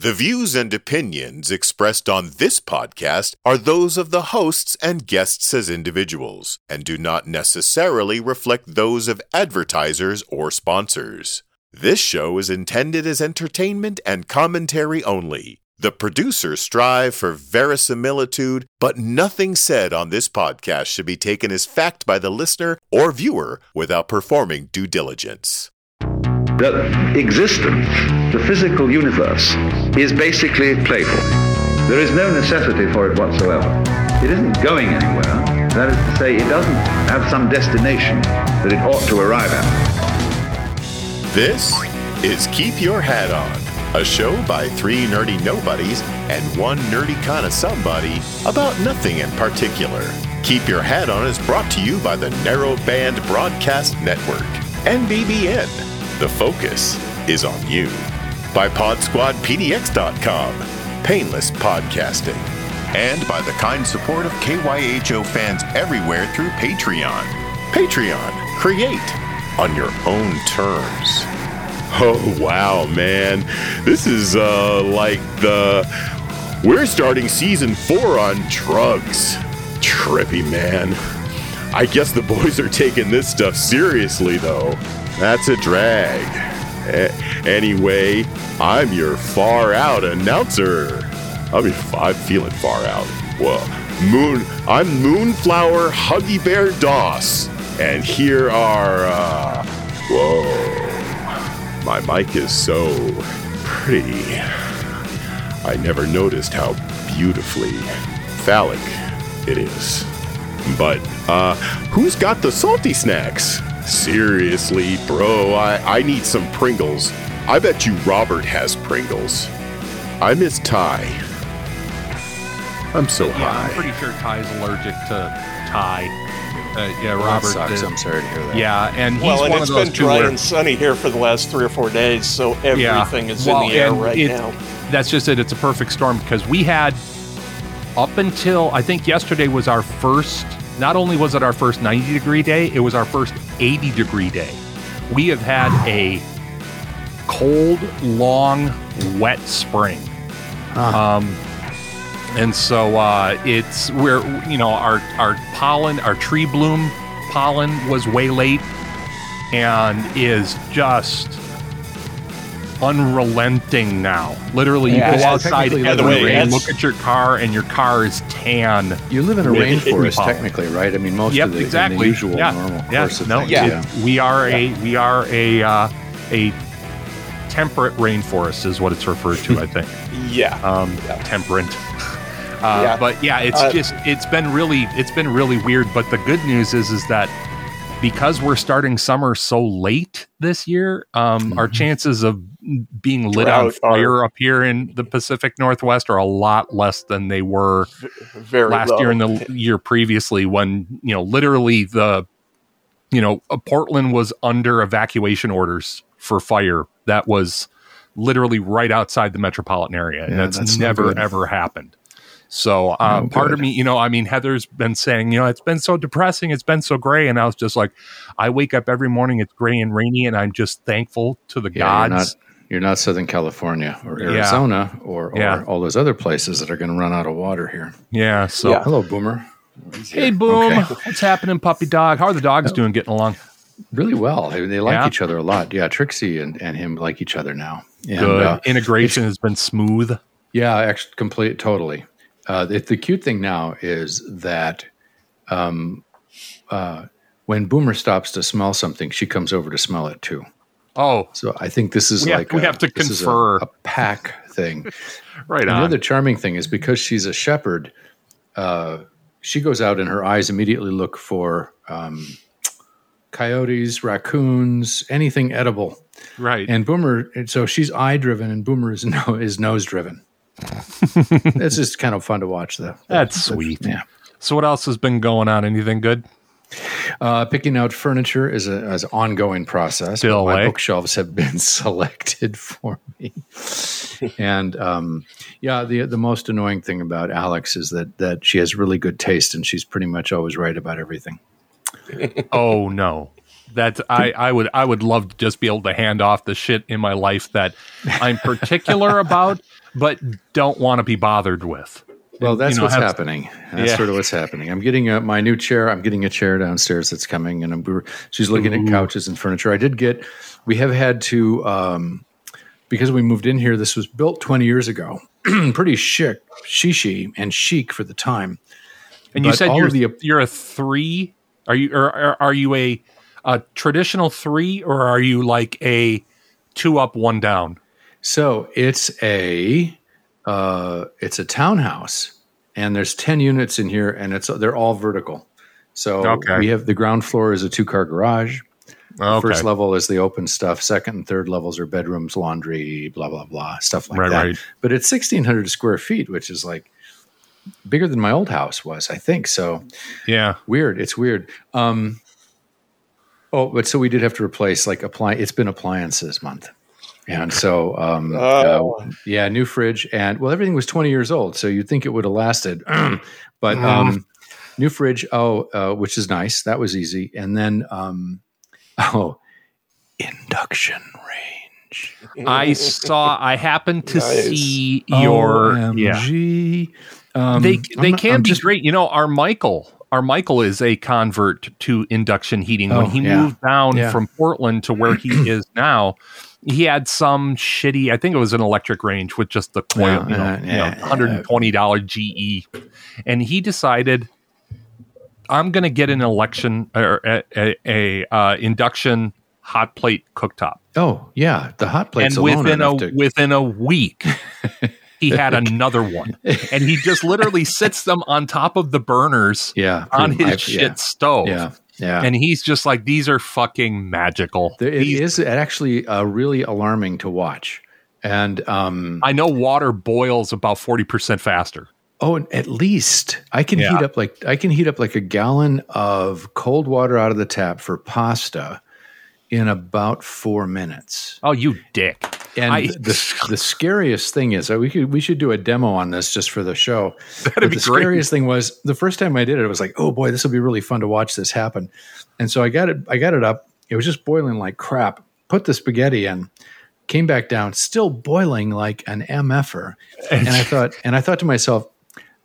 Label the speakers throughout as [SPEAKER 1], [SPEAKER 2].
[SPEAKER 1] The views and opinions expressed on this podcast are those of the hosts and guests as individuals and do not necessarily reflect those of advertisers or sponsors. This show is intended as entertainment and commentary only. The producers strive for verisimilitude, but nothing said on this podcast should be taken as fact by the listener or viewer without performing due diligence.
[SPEAKER 2] That existence, the physical universe, is basically playful. There is no necessity for it whatsoever. It isn't going anywhere. That is to say, it doesn't have some destination that it ought to arrive at.
[SPEAKER 1] This is Keep Your Hat On, a show by three nerdy nobodies and one nerdy kind of somebody about nothing in particular. Keep Your Hat On is brought to you by the Narrowband Broadcast Network, NBBN. The focus is on you. By PodSquadPDX.com, painless podcasting. And by the kind support of KYHO fans everywhere through Patreon. Patreon, create on your own terms. Oh, wow, man. This is uh, like the. We're starting season four on drugs. Trippy, man. I guess the boys are taking this stuff seriously, though. That's a drag. Anyway, I'm your far out announcer. I mean, I'm feeling far out. Well, Moon, I'm Moonflower Huggy Bear Doss, and here are, uh, whoa, my mic is so pretty. I never noticed how beautifully phallic it is. But, uh, who's got the salty snacks? Seriously, bro, I, I need some Pringles. I bet you Robert has Pringles. I miss Ty. I'm so
[SPEAKER 3] Yeah, I'm pretty sure Ty's allergic to Ty. Uh, yeah,
[SPEAKER 4] Well,
[SPEAKER 3] Robert.
[SPEAKER 4] that sucks.
[SPEAKER 3] did-
[SPEAKER 4] I'm sorry to hear that.
[SPEAKER 3] Yeah, and he's
[SPEAKER 5] well, and
[SPEAKER 3] one
[SPEAKER 5] it's
[SPEAKER 3] of those
[SPEAKER 5] been
[SPEAKER 3] two
[SPEAKER 5] dry
[SPEAKER 3] where-
[SPEAKER 5] and sunny here for the last three or four days, so
[SPEAKER 3] Yeah.
[SPEAKER 5] everything is
[SPEAKER 3] Well,
[SPEAKER 5] in the air right
[SPEAKER 3] it-
[SPEAKER 5] now.
[SPEAKER 3] That's just it. It's a perfect storm because we had up until I think yesterday was our first. Not only was it our first 90 degree day, it was our first 80 degree day. We have had a cold, long, wet spring. Um, and so uh, it's where you know our our pollen, our tree bloom pollen was way late, and is just unrelenting now. Literally,
[SPEAKER 4] Yeah,
[SPEAKER 3] you go outside in the rain,
[SPEAKER 5] rain-
[SPEAKER 3] look at your car, and your car is tan.
[SPEAKER 4] You live in a rainforest, technically, right? I mean, most
[SPEAKER 3] yep,
[SPEAKER 4] of the,
[SPEAKER 3] exactly.
[SPEAKER 4] the usual
[SPEAKER 3] yeah.
[SPEAKER 4] normal
[SPEAKER 3] yeah.
[SPEAKER 4] course of
[SPEAKER 3] no,
[SPEAKER 4] things.
[SPEAKER 5] Yeah.
[SPEAKER 3] We are a we are a uh, a temperate rainforest is what it's referred to. I think
[SPEAKER 5] Yeah.
[SPEAKER 3] um, temperate. Uh,
[SPEAKER 5] Yeah.
[SPEAKER 3] But yeah, it's
[SPEAKER 5] Uh,
[SPEAKER 3] just it's been really it's been really weird. But the good news is is that because we're starting summer so late this year, um, our chances of being lit on
[SPEAKER 5] Drought are-
[SPEAKER 3] fire up here in the Pacific Northwest are a lot less than they were
[SPEAKER 5] Very
[SPEAKER 3] last
[SPEAKER 5] low.
[SPEAKER 3] year and the year previously when you know literally the you know uh, portland was under evacuation orders for fire that was literally right outside the metropolitan area and
[SPEAKER 4] Yeah,
[SPEAKER 3] that's,
[SPEAKER 4] that's
[SPEAKER 3] never ever happened so um,
[SPEAKER 4] No
[SPEAKER 3] part of me you know i mean heather's been saying you know it's been so depressing it's been so gray and i was just like i wake up every morning it's gray and rainy and i'm just thankful to the
[SPEAKER 4] Yeah, you're
[SPEAKER 3] gods
[SPEAKER 4] not you're not Southern California or
[SPEAKER 3] Yeah.
[SPEAKER 4] Arizona or, or
[SPEAKER 3] Yeah.
[SPEAKER 4] all those other places that are going to run out of water here.
[SPEAKER 3] yeah so
[SPEAKER 5] Yeah.
[SPEAKER 4] Hello, Boomer.
[SPEAKER 3] hey boom
[SPEAKER 4] Okay.
[SPEAKER 3] what's happening puppy dog how are the dogs doing getting along
[SPEAKER 4] Really well. They, they like
[SPEAKER 3] Yeah.
[SPEAKER 4] each other a lot. Yeah, Trixie and, and him like each other now. And,
[SPEAKER 3] good
[SPEAKER 4] uh,
[SPEAKER 3] integration has been smooth
[SPEAKER 4] Yeah, actually, complete, totally. Uh, the, the cute thing now is that um, uh, when Boomer stops to smell something, she comes over to smell it too.
[SPEAKER 3] oh
[SPEAKER 4] So I think this is
[SPEAKER 3] We have-
[SPEAKER 4] like
[SPEAKER 3] we
[SPEAKER 4] a-
[SPEAKER 3] have to
[SPEAKER 4] is a-
[SPEAKER 3] confer.
[SPEAKER 4] a, pack thing.
[SPEAKER 3] right
[SPEAKER 4] And
[SPEAKER 3] on
[SPEAKER 4] other charming thing is because she's a shepherd, uh, she goes out and her eyes immediately look for um, coyotes, raccoons, anything edible.
[SPEAKER 3] right
[SPEAKER 4] And Boomer, and so she's eye driven, and Boomer is no is nose driven. It's just kind of fun to watch, though.
[SPEAKER 3] That's sweet.
[SPEAKER 4] Yeah.
[SPEAKER 3] So what else has been going on? Anything good?
[SPEAKER 4] Uh, picking out furniture is, a, is an ongoing process.
[SPEAKER 3] Still,
[SPEAKER 4] my bookshelves have been selected for me, and um, yeah, the the most annoying thing about Alex is that that she has really good taste, and she's pretty much always right about everything.
[SPEAKER 3] oh no. that's I, I would I would love to just be able to hand off the shit in my life that I'm particular about, but don't want to be bothered with.
[SPEAKER 4] Well, that's
[SPEAKER 3] you know,
[SPEAKER 4] what's
[SPEAKER 3] have-
[SPEAKER 4] happening. That's
[SPEAKER 3] Yeah.
[SPEAKER 4] sort of what's happening. I'm getting a, my new chair. I'm getting a chair downstairs that's coming, and I'm, we're- she's looking at couches and furniture. I did get. We have had to um, because we moved in here. This was built 20 years ago. Pretty chic, shishi, and chic for the time.
[SPEAKER 3] And you said you're
[SPEAKER 4] the-
[SPEAKER 3] you're a three. Are you or, or are you a a traditional three or are you like a two up one down?
[SPEAKER 4] So it's a uh, it's a townhouse, and there's ten units in here, and it's they're all vertical. So
[SPEAKER 3] Okay.
[SPEAKER 4] we have the ground floor is a two car garage.
[SPEAKER 3] Okay.
[SPEAKER 4] First level is the open stuff. Second and third levels are bedrooms, laundry, blah blah blah, stuff like
[SPEAKER 3] Right,
[SPEAKER 4] that.
[SPEAKER 3] right.
[SPEAKER 4] But it's sixteen hundred square feet, which is like bigger than my old house was, I think. So
[SPEAKER 3] yeah.
[SPEAKER 4] weird. It's weird. Um, oh, but so we did have to replace like apply. It's been appliances month, and so um,
[SPEAKER 5] Oh.
[SPEAKER 4] uh, yeah, new fridge and well, everything was twenty years old, so you'd think it would have lasted, but um, new fridge. Oh, uh, which is nice. That was easy, and then um, oh, induction range.
[SPEAKER 3] I saw. I happened to
[SPEAKER 5] Nice.
[SPEAKER 3] see your. Yeah.
[SPEAKER 4] OMG. Um,
[SPEAKER 3] They
[SPEAKER 4] I'm
[SPEAKER 3] they
[SPEAKER 4] not-
[SPEAKER 3] can
[SPEAKER 4] I'm
[SPEAKER 3] be
[SPEAKER 4] just-
[SPEAKER 3] great. You know, our Michael. Our Michael is a convert to induction heating. When
[SPEAKER 4] Oh,
[SPEAKER 3] he
[SPEAKER 4] yeah.
[SPEAKER 3] moved down
[SPEAKER 4] Yeah.
[SPEAKER 3] from Portland to where he is now, he had some shitty. I think it was an electric range with just the coil, you know, you know, hundred and twenty dollar GE, and he decided, I'm going to get an election or a, a, a uh, induction hot plate cooktop
[SPEAKER 4] Oh yeah, the hot plate.
[SPEAKER 3] and within a
[SPEAKER 4] to-
[SPEAKER 3] within a week he had another one and he just literally sits them on top of the burners
[SPEAKER 4] yeah
[SPEAKER 3] on his
[SPEAKER 4] much,
[SPEAKER 3] shit
[SPEAKER 4] yeah.
[SPEAKER 3] stove
[SPEAKER 4] Yeah, yeah.
[SPEAKER 3] and he's just like these are fucking magical
[SPEAKER 4] There- it
[SPEAKER 3] These-
[SPEAKER 4] is actually uh, really alarming to watch. And um,
[SPEAKER 3] i know water boils about 40% faster
[SPEAKER 4] oh, at least I can
[SPEAKER 3] Yeah.
[SPEAKER 4] heat up like I can heat up like a gallon of cold water out of the tap for pasta in about four minutes.
[SPEAKER 3] oh you dick
[SPEAKER 4] And
[SPEAKER 3] I-
[SPEAKER 4] the the scariest thing is uh, we could we should do a demo on this just for the show. But
[SPEAKER 3] be
[SPEAKER 4] the
[SPEAKER 3] great.
[SPEAKER 4] scariest thing was the first time I did it, I was like, oh boy, this will be really fun to watch this happen. And so I got it, I got it up. It was just boiling like crap. Put the spaghetti in, came back down, still boiling like an MFer. And I thought, and I thought to myself,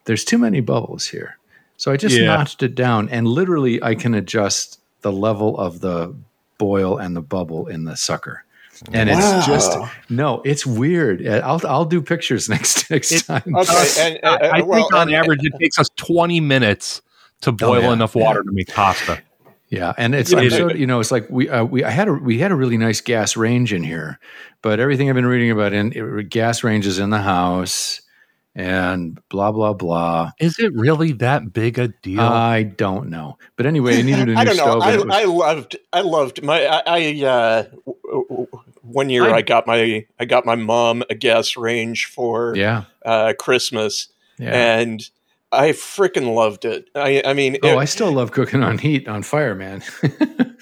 [SPEAKER 4] there's too many bubbles here. So I just
[SPEAKER 3] Yeah.
[SPEAKER 4] notched it down and literally I can adjust the level of the boil and the bubble in the sucker. And it's just no, it's weird. Uh, I'll I'll do pictures next next time.
[SPEAKER 5] Okay, and,
[SPEAKER 3] i,
[SPEAKER 5] and-
[SPEAKER 3] I
[SPEAKER 5] well,
[SPEAKER 3] think on
[SPEAKER 5] and-
[SPEAKER 3] average it takes us 20 minutes to boil
[SPEAKER 4] Oh, yeah,
[SPEAKER 3] enough water to make pasta
[SPEAKER 4] Yeah, and it's
[SPEAKER 5] Yeah,
[SPEAKER 4] I'm so, you know it's like we uh, we I had a we had a really nice gas range in here, but everything I've been reading about in it, gas ranges in the house and blah blah blah.
[SPEAKER 3] is it really that big a deal
[SPEAKER 4] I don't know, but anyway, I needed a new
[SPEAKER 5] I don't know.
[SPEAKER 4] stove.
[SPEAKER 5] I,
[SPEAKER 4] was-
[SPEAKER 5] I loved. I loved my. I, I uh, w- w- one year
[SPEAKER 3] I-
[SPEAKER 5] I, got my. I got my mom a gas range for
[SPEAKER 4] yeah,
[SPEAKER 5] uh, Christmas,
[SPEAKER 4] yeah.
[SPEAKER 5] and I freaking loved it. I. I mean,
[SPEAKER 4] oh,
[SPEAKER 5] it-
[SPEAKER 4] I still love cooking on heat on fire, man.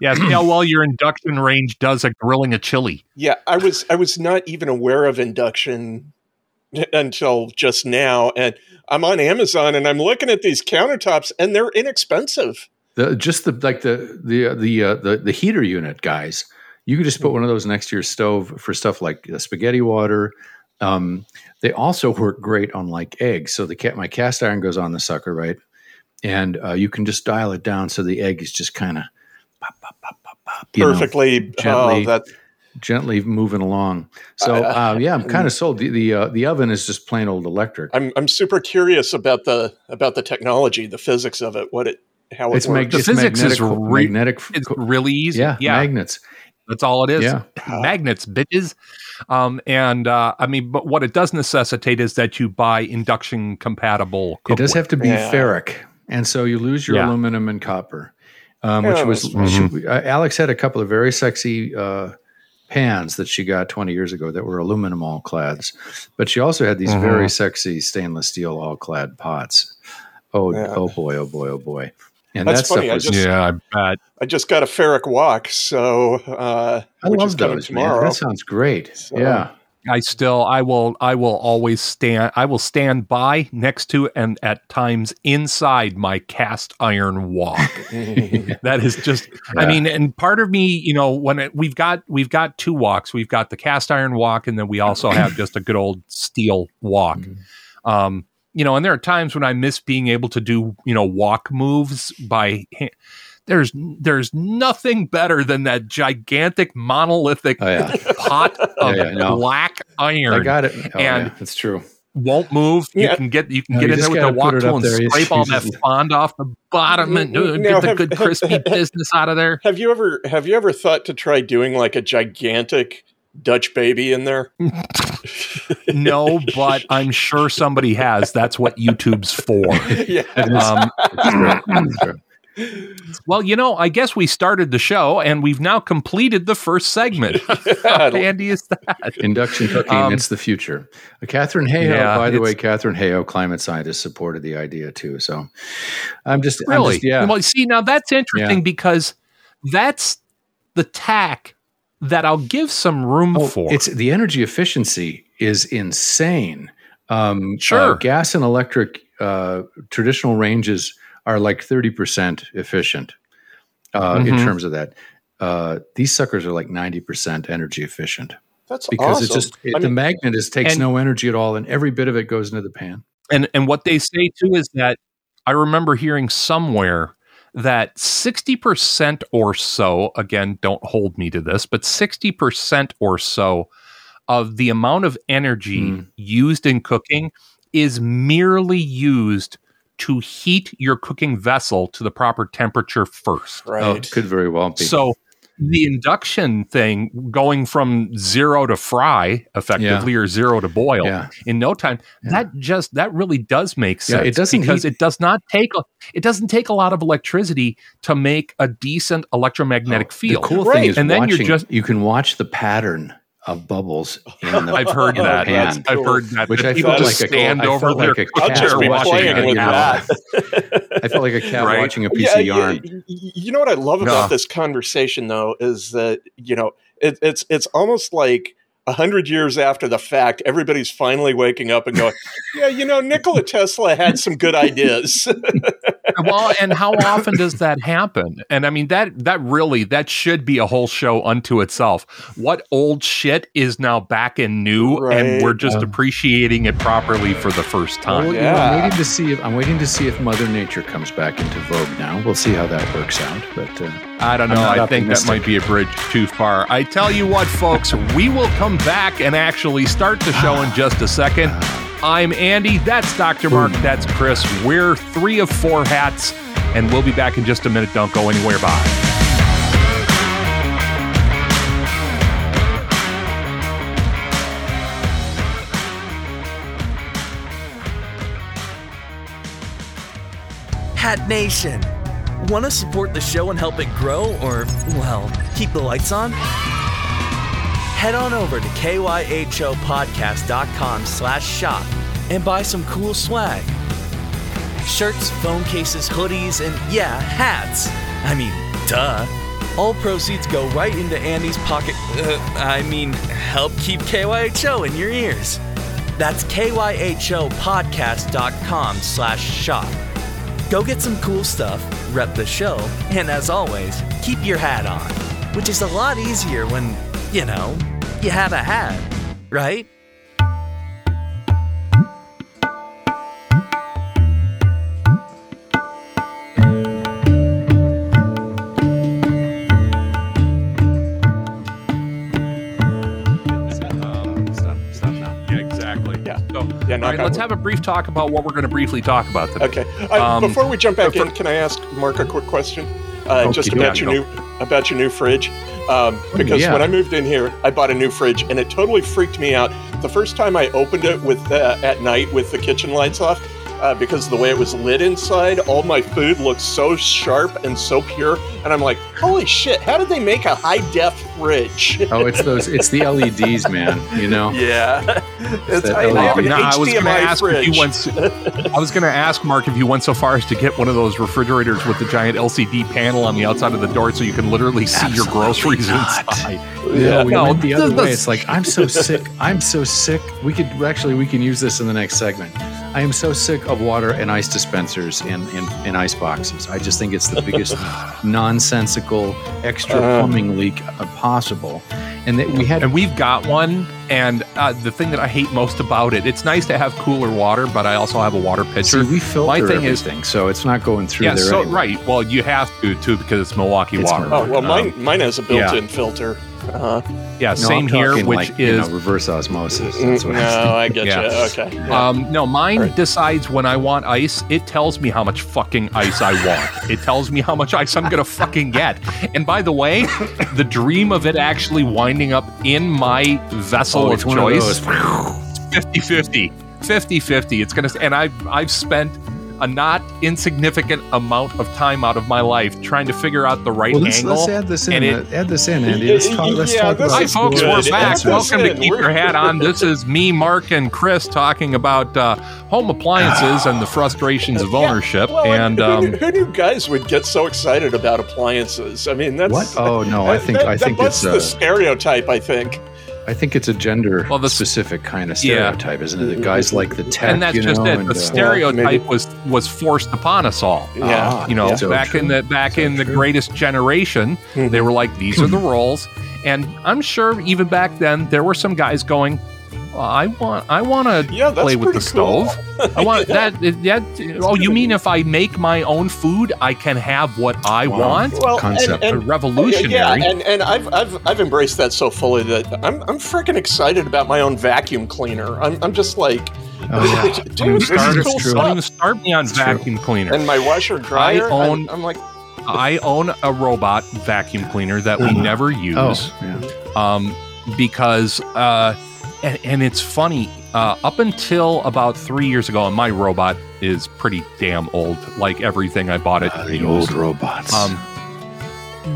[SPEAKER 3] yeah see how well your induction range does at grilling a chili
[SPEAKER 5] yeah. I was. I was not even aware of induction until just now, and I'm on Amazon and I'm looking at these countertops, and they're inexpensive.
[SPEAKER 4] The, just the like the the the uh, the the heater unit guys. You could just put one of those next to your stove for stuff like uh, spaghetti water. Um, they also work great on like eggs. So the cat my cast iron goes on the sucker right, and uh, you can just dial it down so the egg is just kind of you know,
[SPEAKER 5] Perfectly.
[SPEAKER 4] gently.
[SPEAKER 5] Oh, that
[SPEAKER 4] gently moving along. So uh, yeah, I'm kind of sold. The the, uh, the oven is just plain old electric.
[SPEAKER 5] I'm I'm super curious about the about the technology, the physics of it, what it how it
[SPEAKER 4] It's,
[SPEAKER 5] works.
[SPEAKER 4] mag-
[SPEAKER 3] The
[SPEAKER 4] it's
[SPEAKER 3] physics is
[SPEAKER 4] magnetic.
[SPEAKER 3] re-
[SPEAKER 4] magnetic
[SPEAKER 3] it's really easy
[SPEAKER 4] yeah,
[SPEAKER 3] yeah
[SPEAKER 4] magnets.
[SPEAKER 3] That's all it is.
[SPEAKER 4] Yeah.
[SPEAKER 3] Magnets, bitches. Um, and uh, I mean, but what it does necessitate is that you buy induction compatible.
[SPEAKER 4] It does have to be
[SPEAKER 5] Yeah.
[SPEAKER 4] ferric, and so you lose your
[SPEAKER 3] Yeah.
[SPEAKER 4] aluminum and copper, um, which was
[SPEAKER 3] Mm-hmm.
[SPEAKER 4] she- uh, Alex had a couple of very sexy uh, pans that she got 20 years ago that were aluminum all clads, but she also had these
[SPEAKER 3] Mm-hmm.
[SPEAKER 4] very sexy stainless steel all clad pots. Oh,
[SPEAKER 5] Yeah.
[SPEAKER 4] oh boy, oh boy, oh boy. And
[SPEAKER 5] That's
[SPEAKER 4] that stuff
[SPEAKER 5] funny, I just-
[SPEAKER 3] Yeah, I bet.
[SPEAKER 5] I just got a ferric wok, so uh,
[SPEAKER 4] I
[SPEAKER 5] which
[SPEAKER 4] love
[SPEAKER 5] is coming
[SPEAKER 4] man.
[SPEAKER 5] tomorrow.
[SPEAKER 4] That sounds great.
[SPEAKER 5] So-
[SPEAKER 4] yeah.
[SPEAKER 3] I still, I will, I will always stand. I will stand by next to and at times inside my cast iron wok. that is just. I mean, and part of me, you know, when it, we've got we've got two woks, we've got the cast iron wok, and then we also have just a good old steel wok. Um, you know, and there are times when I miss being able to do you know wok moves by. hand. There's there's nothing better than that gigantic monolithic
[SPEAKER 4] Oh yeah,
[SPEAKER 3] pot of
[SPEAKER 4] yeah, no.
[SPEAKER 3] black iron
[SPEAKER 4] I got it. Oh,
[SPEAKER 3] And-
[SPEAKER 4] yeah, that's true.
[SPEAKER 3] won't move.
[SPEAKER 5] Yeah.
[SPEAKER 3] You can get you can
[SPEAKER 4] No,
[SPEAKER 3] get
[SPEAKER 4] you
[SPEAKER 3] in there with the
[SPEAKER 4] gotta wok
[SPEAKER 3] tool and
[SPEAKER 4] there. You-
[SPEAKER 3] scrape all that
[SPEAKER 4] just-
[SPEAKER 3] fond off the bottom and uh,
[SPEAKER 5] Now,
[SPEAKER 3] get the
[SPEAKER 5] have-
[SPEAKER 3] good crispy business out of there.
[SPEAKER 5] Have you ever have you ever thought to try doing like a gigantic Dutch baby in there?
[SPEAKER 3] No, but I'm sure somebody has. That's what YouTube's for.
[SPEAKER 5] yeah.
[SPEAKER 3] Um,
[SPEAKER 4] That's true. That's true.
[SPEAKER 3] well, you know, I guess we started the show and we've now completed the first segment. How handy is that?
[SPEAKER 4] Induction cooking,
[SPEAKER 3] Um,
[SPEAKER 4] it's the future. Uh, Katharine Hayhoe,
[SPEAKER 3] Yeah,
[SPEAKER 4] by the way, Katharine Hayhoe, climate scientist, supported the idea too. So I'm just, I'm
[SPEAKER 3] Really?
[SPEAKER 4] just- yeah.
[SPEAKER 3] Well, see, now that's interesting
[SPEAKER 4] Yeah.
[SPEAKER 3] because that's the tack that I'll give some room
[SPEAKER 4] Oh,
[SPEAKER 3] for.
[SPEAKER 4] It's the energy efficiency is insane. Um,
[SPEAKER 3] Sure.
[SPEAKER 4] uh, gas and electric uh, traditional ranges are like 30% efficient uh, in
[SPEAKER 3] Mhm.
[SPEAKER 4] terms of that. Uh, these suckers are like 90% energy efficient
[SPEAKER 5] That's
[SPEAKER 4] because
[SPEAKER 5] awesome.
[SPEAKER 4] it's just it,
[SPEAKER 5] I
[SPEAKER 4] the
[SPEAKER 5] mean,
[SPEAKER 4] magnet is takes
[SPEAKER 3] and-
[SPEAKER 4] no energy at all, and every bit of it goes into the pan.
[SPEAKER 3] and and what they say too is that I remember hearing somewhere that 60% or so again don't hold me to this but 60% or so of the amount of energy
[SPEAKER 4] Hmm.
[SPEAKER 3] used in cooking is merely used to heat your cooking vessel to the proper temperature first
[SPEAKER 5] right.
[SPEAKER 4] Oh, could very well be.
[SPEAKER 3] so the induction thing going from zero to fry effectively or zero to boil
[SPEAKER 4] yeah,
[SPEAKER 3] in no time that just that really does make
[SPEAKER 4] Yeah,
[SPEAKER 3] sense
[SPEAKER 4] it doesn't
[SPEAKER 3] because
[SPEAKER 4] heat-
[SPEAKER 3] it does not take a, it doesn't take a lot of electricity to make a decent electromagnetic
[SPEAKER 4] Oh,
[SPEAKER 3] field
[SPEAKER 4] The cool
[SPEAKER 5] Right.
[SPEAKER 4] thing is
[SPEAKER 3] And then you're just-
[SPEAKER 4] you can watch the pattern of bubbles in the
[SPEAKER 3] I've heard
[SPEAKER 5] Oh,
[SPEAKER 3] that
[SPEAKER 5] that's
[SPEAKER 3] I've heard that
[SPEAKER 4] Which I
[SPEAKER 3] people
[SPEAKER 4] felt
[SPEAKER 3] just
[SPEAKER 4] like a-
[SPEAKER 3] stand
[SPEAKER 4] I
[SPEAKER 3] over
[SPEAKER 4] felt
[SPEAKER 3] their
[SPEAKER 4] like a
[SPEAKER 5] I'll
[SPEAKER 4] cat
[SPEAKER 5] just
[SPEAKER 4] watching a-
[SPEAKER 5] with that.
[SPEAKER 4] I felt like a cat
[SPEAKER 3] Right.
[SPEAKER 4] watching a piece
[SPEAKER 5] Yeah,
[SPEAKER 4] of yarn.
[SPEAKER 5] y- y- You know what I love
[SPEAKER 3] Yeah.
[SPEAKER 5] about this conversation, though, is that you know it, it's it's almost like a hundred years after the fact, everybody's finally waking up and going, "Yeah, you know, Nikola Tesla had some good ideas."
[SPEAKER 3] well and how often does that happen and i mean that that really that should be a whole show unto itself what old shit is now back and new
[SPEAKER 5] Right.
[SPEAKER 3] and we're just appreciating it properly for the first time
[SPEAKER 4] you know,
[SPEAKER 5] Yeah.
[SPEAKER 4] I'm waiting to see if I'm waiting to see if Mother Nature comes back into vogue now. We'll see how that works out. But uh,
[SPEAKER 3] I don't know. I think that might be a bridge too far. I tell you what, folks, we will come back and actually start the show in just a second. I'm Andy. That's Dr. Mark. That's Chris. We're three of four hats, and we'll be back in just a minute. Don't go anywhere. Bye.
[SPEAKER 6] Hat Nation. Want to support the show and help it grow or, well, keep the lights on? Head on over to kyhopodcast.com slash shop and buy some cool swag. Shirts, phone cases, hoodies, and yeah, hats. I mean, duh. All proceeds go right into Andy's pocket. Uh, I mean, help keep KYHO in your ears. That's kyhopodcast.com slash shop. Go get some cool stuff, rep the show, and as always, keep your hat on, which is a lot easier when, you know, you have a hat, right?
[SPEAKER 3] Let's have a brief talk about what we're going to briefly talk about today.
[SPEAKER 5] Okay. Uh,
[SPEAKER 3] Um,
[SPEAKER 5] before we jump back
[SPEAKER 3] for-
[SPEAKER 5] in, can I ask Mark a quick question? Uh,
[SPEAKER 4] Okay,
[SPEAKER 5] just
[SPEAKER 4] yeah,
[SPEAKER 5] about your
[SPEAKER 3] go.
[SPEAKER 5] new about your new fridge, um, because
[SPEAKER 4] yeah.
[SPEAKER 5] when I moved in here, I bought a new fridge, and it totally freaked me out. The first time I opened it with uh, at night with the kitchen lights off, uh, because of the way it was lit inside, all my food looked so sharp and so pure, and I'm like, Holy shit! How did they make a high def fridge?
[SPEAKER 4] Oh, it's those. It's the LEDs, man. You know.
[SPEAKER 5] yeah, it's,
[SPEAKER 4] that
[SPEAKER 5] I, I have an
[SPEAKER 3] No, I was going to
[SPEAKER 5] HDMI
[SPEAKER 3] ask if you
[SPEAKER 5] fridge.
[SPEAKER 3] went. s- I was going to ask Mark if you went so far as to get one of those refrigerators with the giant LCD panel on the outside of the door, so you can literally see your groceries
[SPEAKER 4] not.
[SPEAKER 3] inside.
[SPEAKER 4] No, we
[SPEAKER 3] No,
[SPEAKER 4] went the
[SPEAKER 3] the-
[SPEAKER 4] other way. It's like I'm so sick. I'm so sick. We could actually we can use this in the next segment. I am so sick of water and ice dispensers and in, in ice boxes. I just think it's the biggest nonsensical extra
[SPEAKER 5] Uh.
[SPEAKER 4] plumbing leak uh, possible. And that we had
[SPEAKER 3] And we've got one. And uh, the thing that I hate most about it, it's nice to have cooler water, but I also have a water
[SPEAKER 4] see,
[SPEAKER 3] pitcher.
[SPEAKER 4] we filter
[SPEAKER 3] My thing is-
[SPEAKER 4] everything, so it's not going through
[SPEAKER 3] yeah,
[SPEAKER 4] there.
[SPEAKER 3] so
[SPEAKER 4] anyway.
[SPEAKER 3] right. Well, you have to too because it's Milwaukee
[SPEAKER 4] It's
[SPEAKER 3] water.
[SPEAKER 5] Oh well,
[SPEAKER 3] Um,
[SPEAKER 5] mine mine has a built-in filter. Uh,
[SPEAKER 3] yeah,
[SPEAKER 4] No,
[SPEAKER 3] same
[SPEAKER 4] I'm
[SPEAKER 3] here,
[SPEAKER 4] talking
[SPEAKER 3] which
[SPEAKER 4] like, you
[SPEAKER 3] is
[SPEAKER 4] know, reverse osmosis.
[SPEAKER 5] no,
[SPEAKER 4] That's what I'm
[SPEAKER 5] I get
[SPEAKER 3] Yeah.
[SPEAKER 5] you. Okay.
[SPEAKER 3] Um, no, mine
[SPEAKER 5] Right.
[SPEAKER 3] decides when I want ice. It tells me how much fucking ice I want. it tells me how much ice I'm gonna fucking get. And by the way, the dream of it actually winding up in my vessel
[SPEAKER 4] Oh,
[SPEAKER 3] of
[SPEAKER 4] it's one of
[SPEAKER 3] choice,
[SPEAKER 4] those.
[SPEAKER 3] 50-50. 50-50. It's gonna, and I've I've spent a not insignificant amount of time out of my life trying to figure out the right
[SPEAKER 4] Well, let's,
[SPEAKER 3] angle.
[SPEAKER 4] let's add this in.
[SPEAKER 3] and it-
[SPEAKER 4] uh, add this in, Andy. Let's talk, let's
[SPEAKER 5] Yeah,
[SPEAKER 4] talk
[SPEAKER 5] this
[SPEAKER 4] about
[SPEAKER 3] Hi,
[SPEAKER 5] is
[SPEAKER 3] folks.
[SPEAKER 5] good.
[SPEAKER 3] We're back.
[SPEAKER 5] this
[SPEAKER 3] Welcome to
[SPEAKER 5] in.
[SPEAKER 3] Keep Your Hat On. This is me, Mark, and Chris talking about uh, home appliances and the frustrations of
[SPEAKER 5] Yeah,
[SPEAKER 3] ownership.
[SPEAKER 5] well,
[SPEAKER 3] and
[SPEAKER 5] who,
[SPEAKER 3] um,
[SPEAKER 5] knew, who knew guys would get so excited about appliances? I mean, that's
[SPEAKER 4] What? Oh no, I think
[SPEAKER 5] that,
[SPEAKER 4] I think
[SPEAKER 5] that
[SPEAKER 4] it's
[SPEAKER 5] busts the
[SPEAKER 4] uh,
[SPEAKER 5] stereotype. I think.
[SPEAKER 4] I think it's a gender
[SPEAKER 3] well, the,
[SPEAKER 4] specific kind of
[SPEAKER 3] Yeah.
[SPEAKER 4] stereotype, isn't it? The guys like the tech,
[SPEAKER 3] and that's
[SPEAKER 4] you
[SPEAKER 3] just
[SPEAKER 4] know,
[SPEAKER 3] it. The
[SPEAKER 4] uh,
[SPEAKER 3] stereotype
[SPEAKER 5] maybe.
[SPEAKER 3] was was forced upon us all.
[SPEAKER 5] Yeah.
[SPEAKER 4] Ah,
[SPEAKER 3] You know,
[SPEAKER 4] yeah. So
[SPEAKER 3] back
[SPEAKER 4] true.
[SPEAKER 3] in the back
[SPEAKER 4] So
[SPEAKER 3] in the greatest generation, they were like, "These are the roles," and I'm sure even back then there were some guys going, well, "I want, I want to
[SPEAKER 5] Yeah,
[SPEAKER 3] play with the
[SPEAKER 5] pretty cool.
[SPEAKER 3] stove. I want that. That. Oh, you mean if I make my own food, I can have what I
[SPEAKER 4] Wow.
[SPEAKER 3] want?
[SPEAKER 5] Well,
[SPEAKER 4] Concept.
[SPEAKER 5] and, and,
[SPEAKER 3] revolutionary.
[SPEAKER 5] Yeah, and, and I've, I've I've embraced that so fully that I'm I'm freaking excited about my own vacuum cleaner. I'm, I'm just like,
[SPEAKER 4] Oh, yeah.
[SPEAKER 5] dude,
[SPEAKER 3] Don't even
[SPEAKER 5] this
[SPEAKER 3] start,
[SPEAKER 5] is cool
[SPEAKER 4] true.
[SPEAKER 3] don't even start me on
[SPEAKER 4] It's true.
[SPEAKER 3] vacuum cleaner.
[SPEAKER 5] And my washer dryer, I'm-
[SPEAKER 3] own-
[SPEAKER 5] I'm, like,
[SPEAKER 3] I own a robot vacuum cleaner that we
[SPEAKER 5] Mm-hmm.
[SPEAKER 3] never use.
[SPEAKER 4] Oh, yeah.
[SPEAKER 3] um, because uh, and, and it's funny. Uh, up until about three years ago, and my robot is pretty damn old. Like everything I bought it,
[SPEAKER 4] Ah, the old robots.
[SPEAKER 3] um,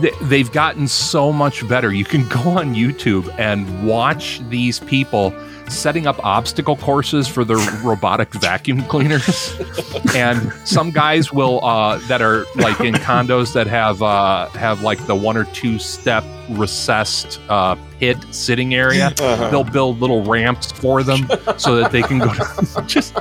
[SPEAKER 3] th- they've gotten so much better. You can go on YouTube and watch these people setting up obstacle courses for their robotic vacuum cleaners. and some guys will uh, that are like in condos that have uh, have like the one or two step recessed uh, pit sitting area.
[SPEAKER 5] uh-huh.
[SPEAKER 3] They'll build little ramps for them so that they can go. To, just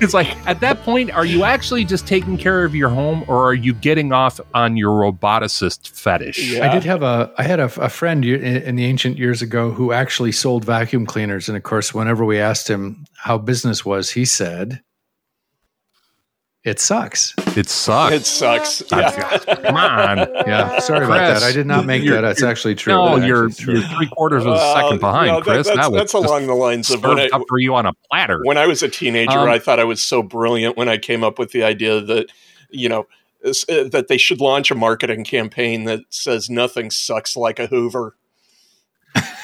[SPEAKER 3] it's like at that point, are you actually just taking care of your home, or are you getting off on your roboticist fetish?
[SPEAKER 5] Yeah.
[SPEAKER 4] I did have a. I had a, a friend in, in the ancient years ago who actually sold vacuum cleaners, and of course, whenever we asked him how business was, he said, "It sucks."
[SPEAKER 3] It sucks.
[SPEAKER 5] it sucks. Yeah.
[SPEAKER 3] Come on.
[SPEAKER 4] Yeah, sorry about that. I did not make that. That's actually true.
[SPEAKER 3] No,
[SPEAKER 4] That
[SPEAKER 3] you're
[SPEAKER 4] actually
[SPEAKER 3] you're three quarters of a second behind,
[SPEAKER 5] no, that-
[SPEAKER 3] Chris.
[SPEAKER 5] that's,
[SPEAKER 3] that was
[SPEAKER 5] that's
[SPEAKER 3] just
[SPEAKER 5] along the lines of when
[SPEAKER 3] served
[SPEAKER 5] I,
[SPEAKER 3] up for you on a platter.
[SPEAKER 5] when I was a teenager,
[SPEAKER 3] Um,
[SPEAKER 5] I thought I was so brilliant when I came up with the idea that, you know, uh, that they should launch a marketing campaign that says nothing sucks like a Hoover.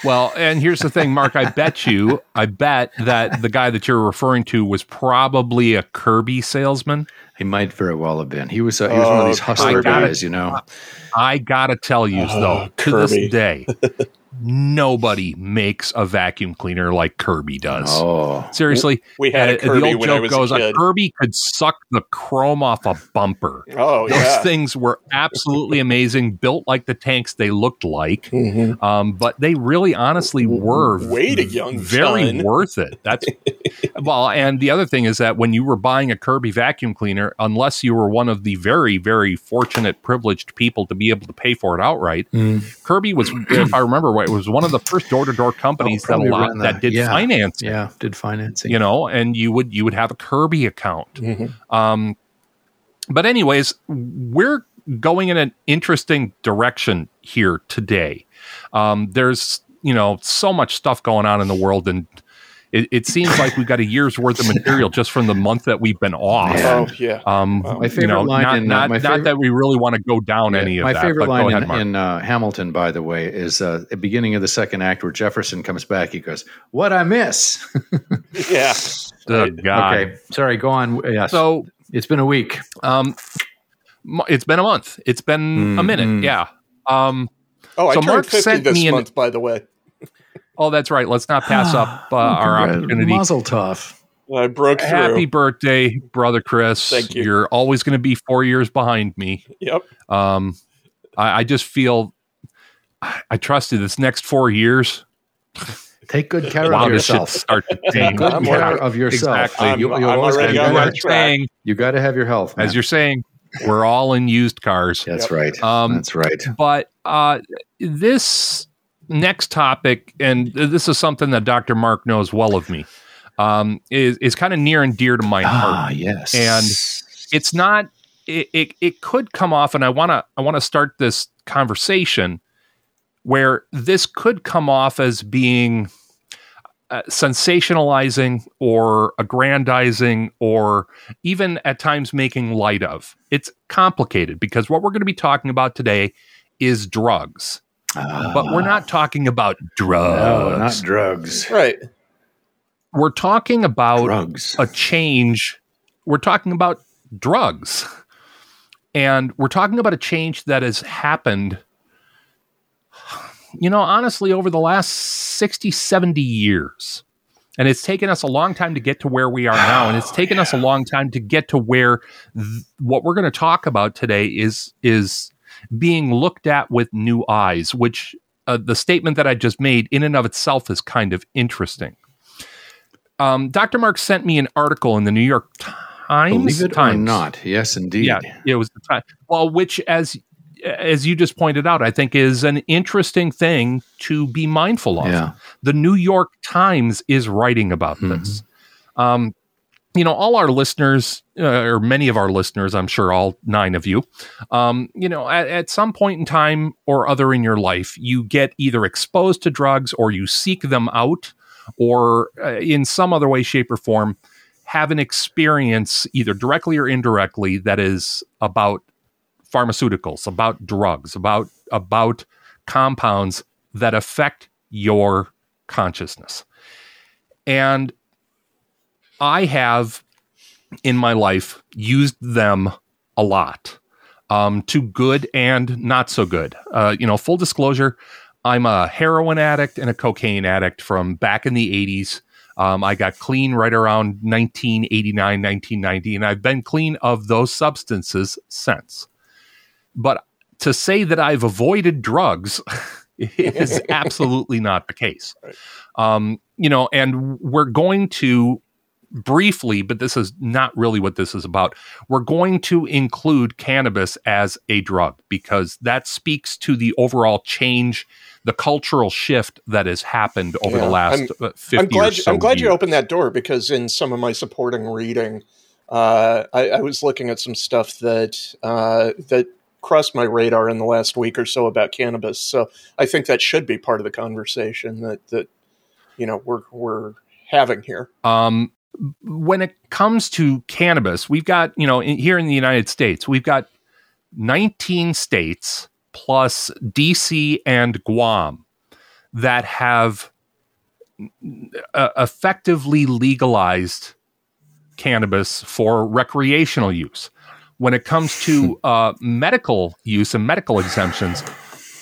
[SPEAKER 3] Well, and here's the thing, Mark. I bet you, I bet that the guy that you're referring to was probably a Kirby salesman.
[SPEAKER 4] He might very well have been. He was. Uh, he was one of
[SPEAKER 5] Oh,
[SPEAKER 4] these hustler
[SPEAKER 3] got it.
[SPEAKER 4] guys, you know.
[SPEAKER 3] I gotta tell you
[SPEAKER 5] Oh,
[SPEAKER 3] though, to
[SPEAKER 5] Kirby.
[SPEAKER 3] this day, nobody makes a vacuum cleaner like Kirby does.
[SPEAKER 4] Oh,
[SPEAKER 3] Seriously,
[SPEAKER 5] We had a
[SPEAKER 3] uh,
[SPEAKER 5] Kirby
[SPEAKER 3] the old
[SPEAKER 5] when I
[SPEAKER 3] joke
[SPEAKER 5] was
[SPEAKER 3] goes,
[SPEAKER 5] a kid.
[SPEAKER 3] Kirby could suck the chrome off a bumper.
[SPEAKER 5] Oh,
[SPEAKER 3] Those
[SPEAKER 5] yeah.
[SPEAKER 3] things were absolutely amazing, built like the tanks they looked like.
[SPEAKER 5] Mhm.
[SPEAKER 3] Um, but they really honestly were
[SPEAKER 5] Weighed a young
[SPEAKER 3] very
[SPEAKER 5] ton.
[SPEAKER 3] worth it. That's well, and the other thing is that when you were buying a Kirby vacuum cleaner, unless you were one of the very, very fortunate, privileged people to be able to pay for it outright, Kirby was, if I remember right, was one of the first door-to-door companies that
[SPEAKER 4] Oh, probably
[SPEAKER 3] allowed that
[SPEAKER 4] that.
[SPEAKER 3] did
[SPEAKER 4] Yeah.
[SPEAKER 3] financing.
[SPEAKER 4] yeah, did financing.
[SPEAKER 3] You know, and you would you would have a Kirby account.
[SPEAKER 5] Mhm.
[SPEAKER 3] Um, but anyways, we're going in an interesting direction here today. Um, there's you know so much stuff going on in the world, and it, it seems like we've got a year's worth of material just from the month that we've been off.
[SPEAKER 5] Oh, yeah.
[SPEAKER 3] Um,
[SPEAKER 5] My
[SPEAKER 3] you
[SPEAKER 4] favorite
[SPEAKER 3] know,
[SPEAKER 4] line
[SPEAKER 3] not,
[SPEAKER 4] in, uh,
[SPEAKER 3] not,
[SPEAKER 4] my
[SPEAKER 3] not
[SPEAKER 4] favorite-
[SPEAKER 3] that we really want to go down
[SPEAKER 4] Yeah.
[SPEAKER 3] any of
[SPEAKER 4] My
[SPEAKER 3] that.
[SPEAKER 4] favorite line
[SPEAKER 3] ahead,
[SPEAKER 4] in, in uh, Hamilton, by the way, is uh, at the beginning of the second act where Jefferson comes back. He goes, "What I miss?"
[SPEAKER 5] Yeah.
[SPEAKER 3] Oh, God.
[SPEAKER 4] okay, sorry. Go on. Yes.
[SPEAKER 3] So
[SPEAKER 4] it's been a week.
[SPEAKER 3] Um, it's been a month. It's been a
[SPEAKER 4] Mm,
[SPEAKER 3] minute.
[SPEAKER 4] mm.
[SPEAKER 3] Yeah. Um,
[SPEAKER 5] Oh, I
[SPEAKER 3] So
[SPEAKER 5] turned
[SPEAKER 3] Mark
[SPEAKER 5] 50
[SPEAKER 3] sent
[SPEAKER 5] this
[SPEAKER 3] me an-
[SPEAKER 5] month, by the way.
[SPEAKER 3] Oh, that's right. Let's not pass up uh, our opportunity.
[SPEAKER 4] Muzzle tough.
[SPEAKER 5] I broke through.
[SPEAKER 3] Happy birthday, brother Chris.
[SPEAKER 5] Thank you.
[SPEAKER 3] You're always going to be four years behind me.
[SPEAKER 5] Yep.
[SPEAKER 3] Um, I, I just feel I, I trust you. This next four years,
[SPEAKER 4] Take good care
[SPEAKER 3] wow,
[SPEAKER 4] of yourself.
[SPEAKER 3] start to
[SPEAKER 4] Take good
[SPEAKER 5] I'm
[SPEAKER 4] care
[SPEAKER 5] working.
[SPEAKER 4] of yourself.
[SPEAKER 3] Exactly.
[SPEAKER 5] I'm-
[SPEAKER 4] You,
[SPEAKER 5] I'm already on
[SPEAKER 4] gotta-
[SPEAKER 5] that track.
[SPEAKER 3] saying,
[SPEAKER 4] you got to have your health.
[SPEAKER 3] as you're saying, we're all in used cars.
[SPEAKER 4] That's
[SPEAKER 5] Yep.
[SPEAKER 4] right.
[SPEAKER 3] Um,
[SPEAKER 4] That's right.
[SPEAKER 3] But uh, this next topic, and this is something that Dr. Mark knows well of me, um, is is kind of near and dear to my heart.
[SPEAKER 4] Ah, yes.
[SPEAKER 3] And it's not. It, it it could come off, and I wanna I wanna start this conversation where this could come off as being uh, sensationalizing or aggrandizing or even at times making light of. It's complicated because what we're going to be talking about today is drugs. But we're not talking about drugs.
[SPEAKER 4] No, not drugs.
[SPEAKER 5] Right.
[SPEAKER 3] we're talking about
[SPEAKER 4] Drugs.
[SPEAKER 3] a change. We're talking about drugs. And we're talking about a change that has happened, you know, honestly, over the last 60, 70 years. And it's taken us a long time to get to where we are now. And it's oh, taken us a long time to get to where th- what we're going to talk about today is, is being looked at with new eyes, which uh, the statement that I just made in and of itself is kind of interesting. Um, Dr. Mark sent me an article in the New York Times.
[SPEAKER 4] Believe it
[SPEAKER 3] Times.
[SPEAKER 4] or not. Yes, indeed.
[SPEAKER 3] Yeah, it was the time. Well, which as as you just pointed out, I think is an interesting thing to be mindful of.
[SPEAKER 4] Yeah.
[SPEAKER 3] The New York Times is writing about this. Um, you know, all our listeners, uh, or many of our listeners, I'm sure all nine of you, um, you know, at, at some point in time or other in your life, you get either exposed to drugs or you seek them out, or uh, in some other way, shape, or form, have an experience either directly or indirectly that is about pharmaceuticals, about drugs, about about compounds that affect your consciousness. And I have in my life used them a lot um, to good and not so good. Uh, you know, full disclosure, I'm a heroin addict and a cocaine addict from back in the 80s. Um, I got clean right around 1989, 1990, and I've been clean of those substances since. But to say that I've avoided drugs is absolutely not the case. Um, you know, and we're going to briefly, but this is not really what this is about. We're going to include cannabis as a drug because that speaks to the overall change, the cultural shift that has happened over
[SPEAKER 5] Yeah,
[SPEAKER 3] the last
[SPEAKER 5] I'm-
[SPEAKER 3] uh, 50
[SPEAKER 5] I'm glad.
[SPEAKER 3] so
[SPEAKER 5] I'm glad you opened that door because in some of my supporting reading, uh, I, I was looking at some stuff that uh, that crossed my radar in the last week or so about cannabis. So I think that should be part of the conversation that that you know we're we're having here.
[SPEAKER 3] Um, when it comes to cannabis, we've got, you know, in, here in the United States, we've got 19 states plus DC and Guam that have uh, effectively legalized cannabis for recreational use. When it comes to uh, medical use and medical exemptions,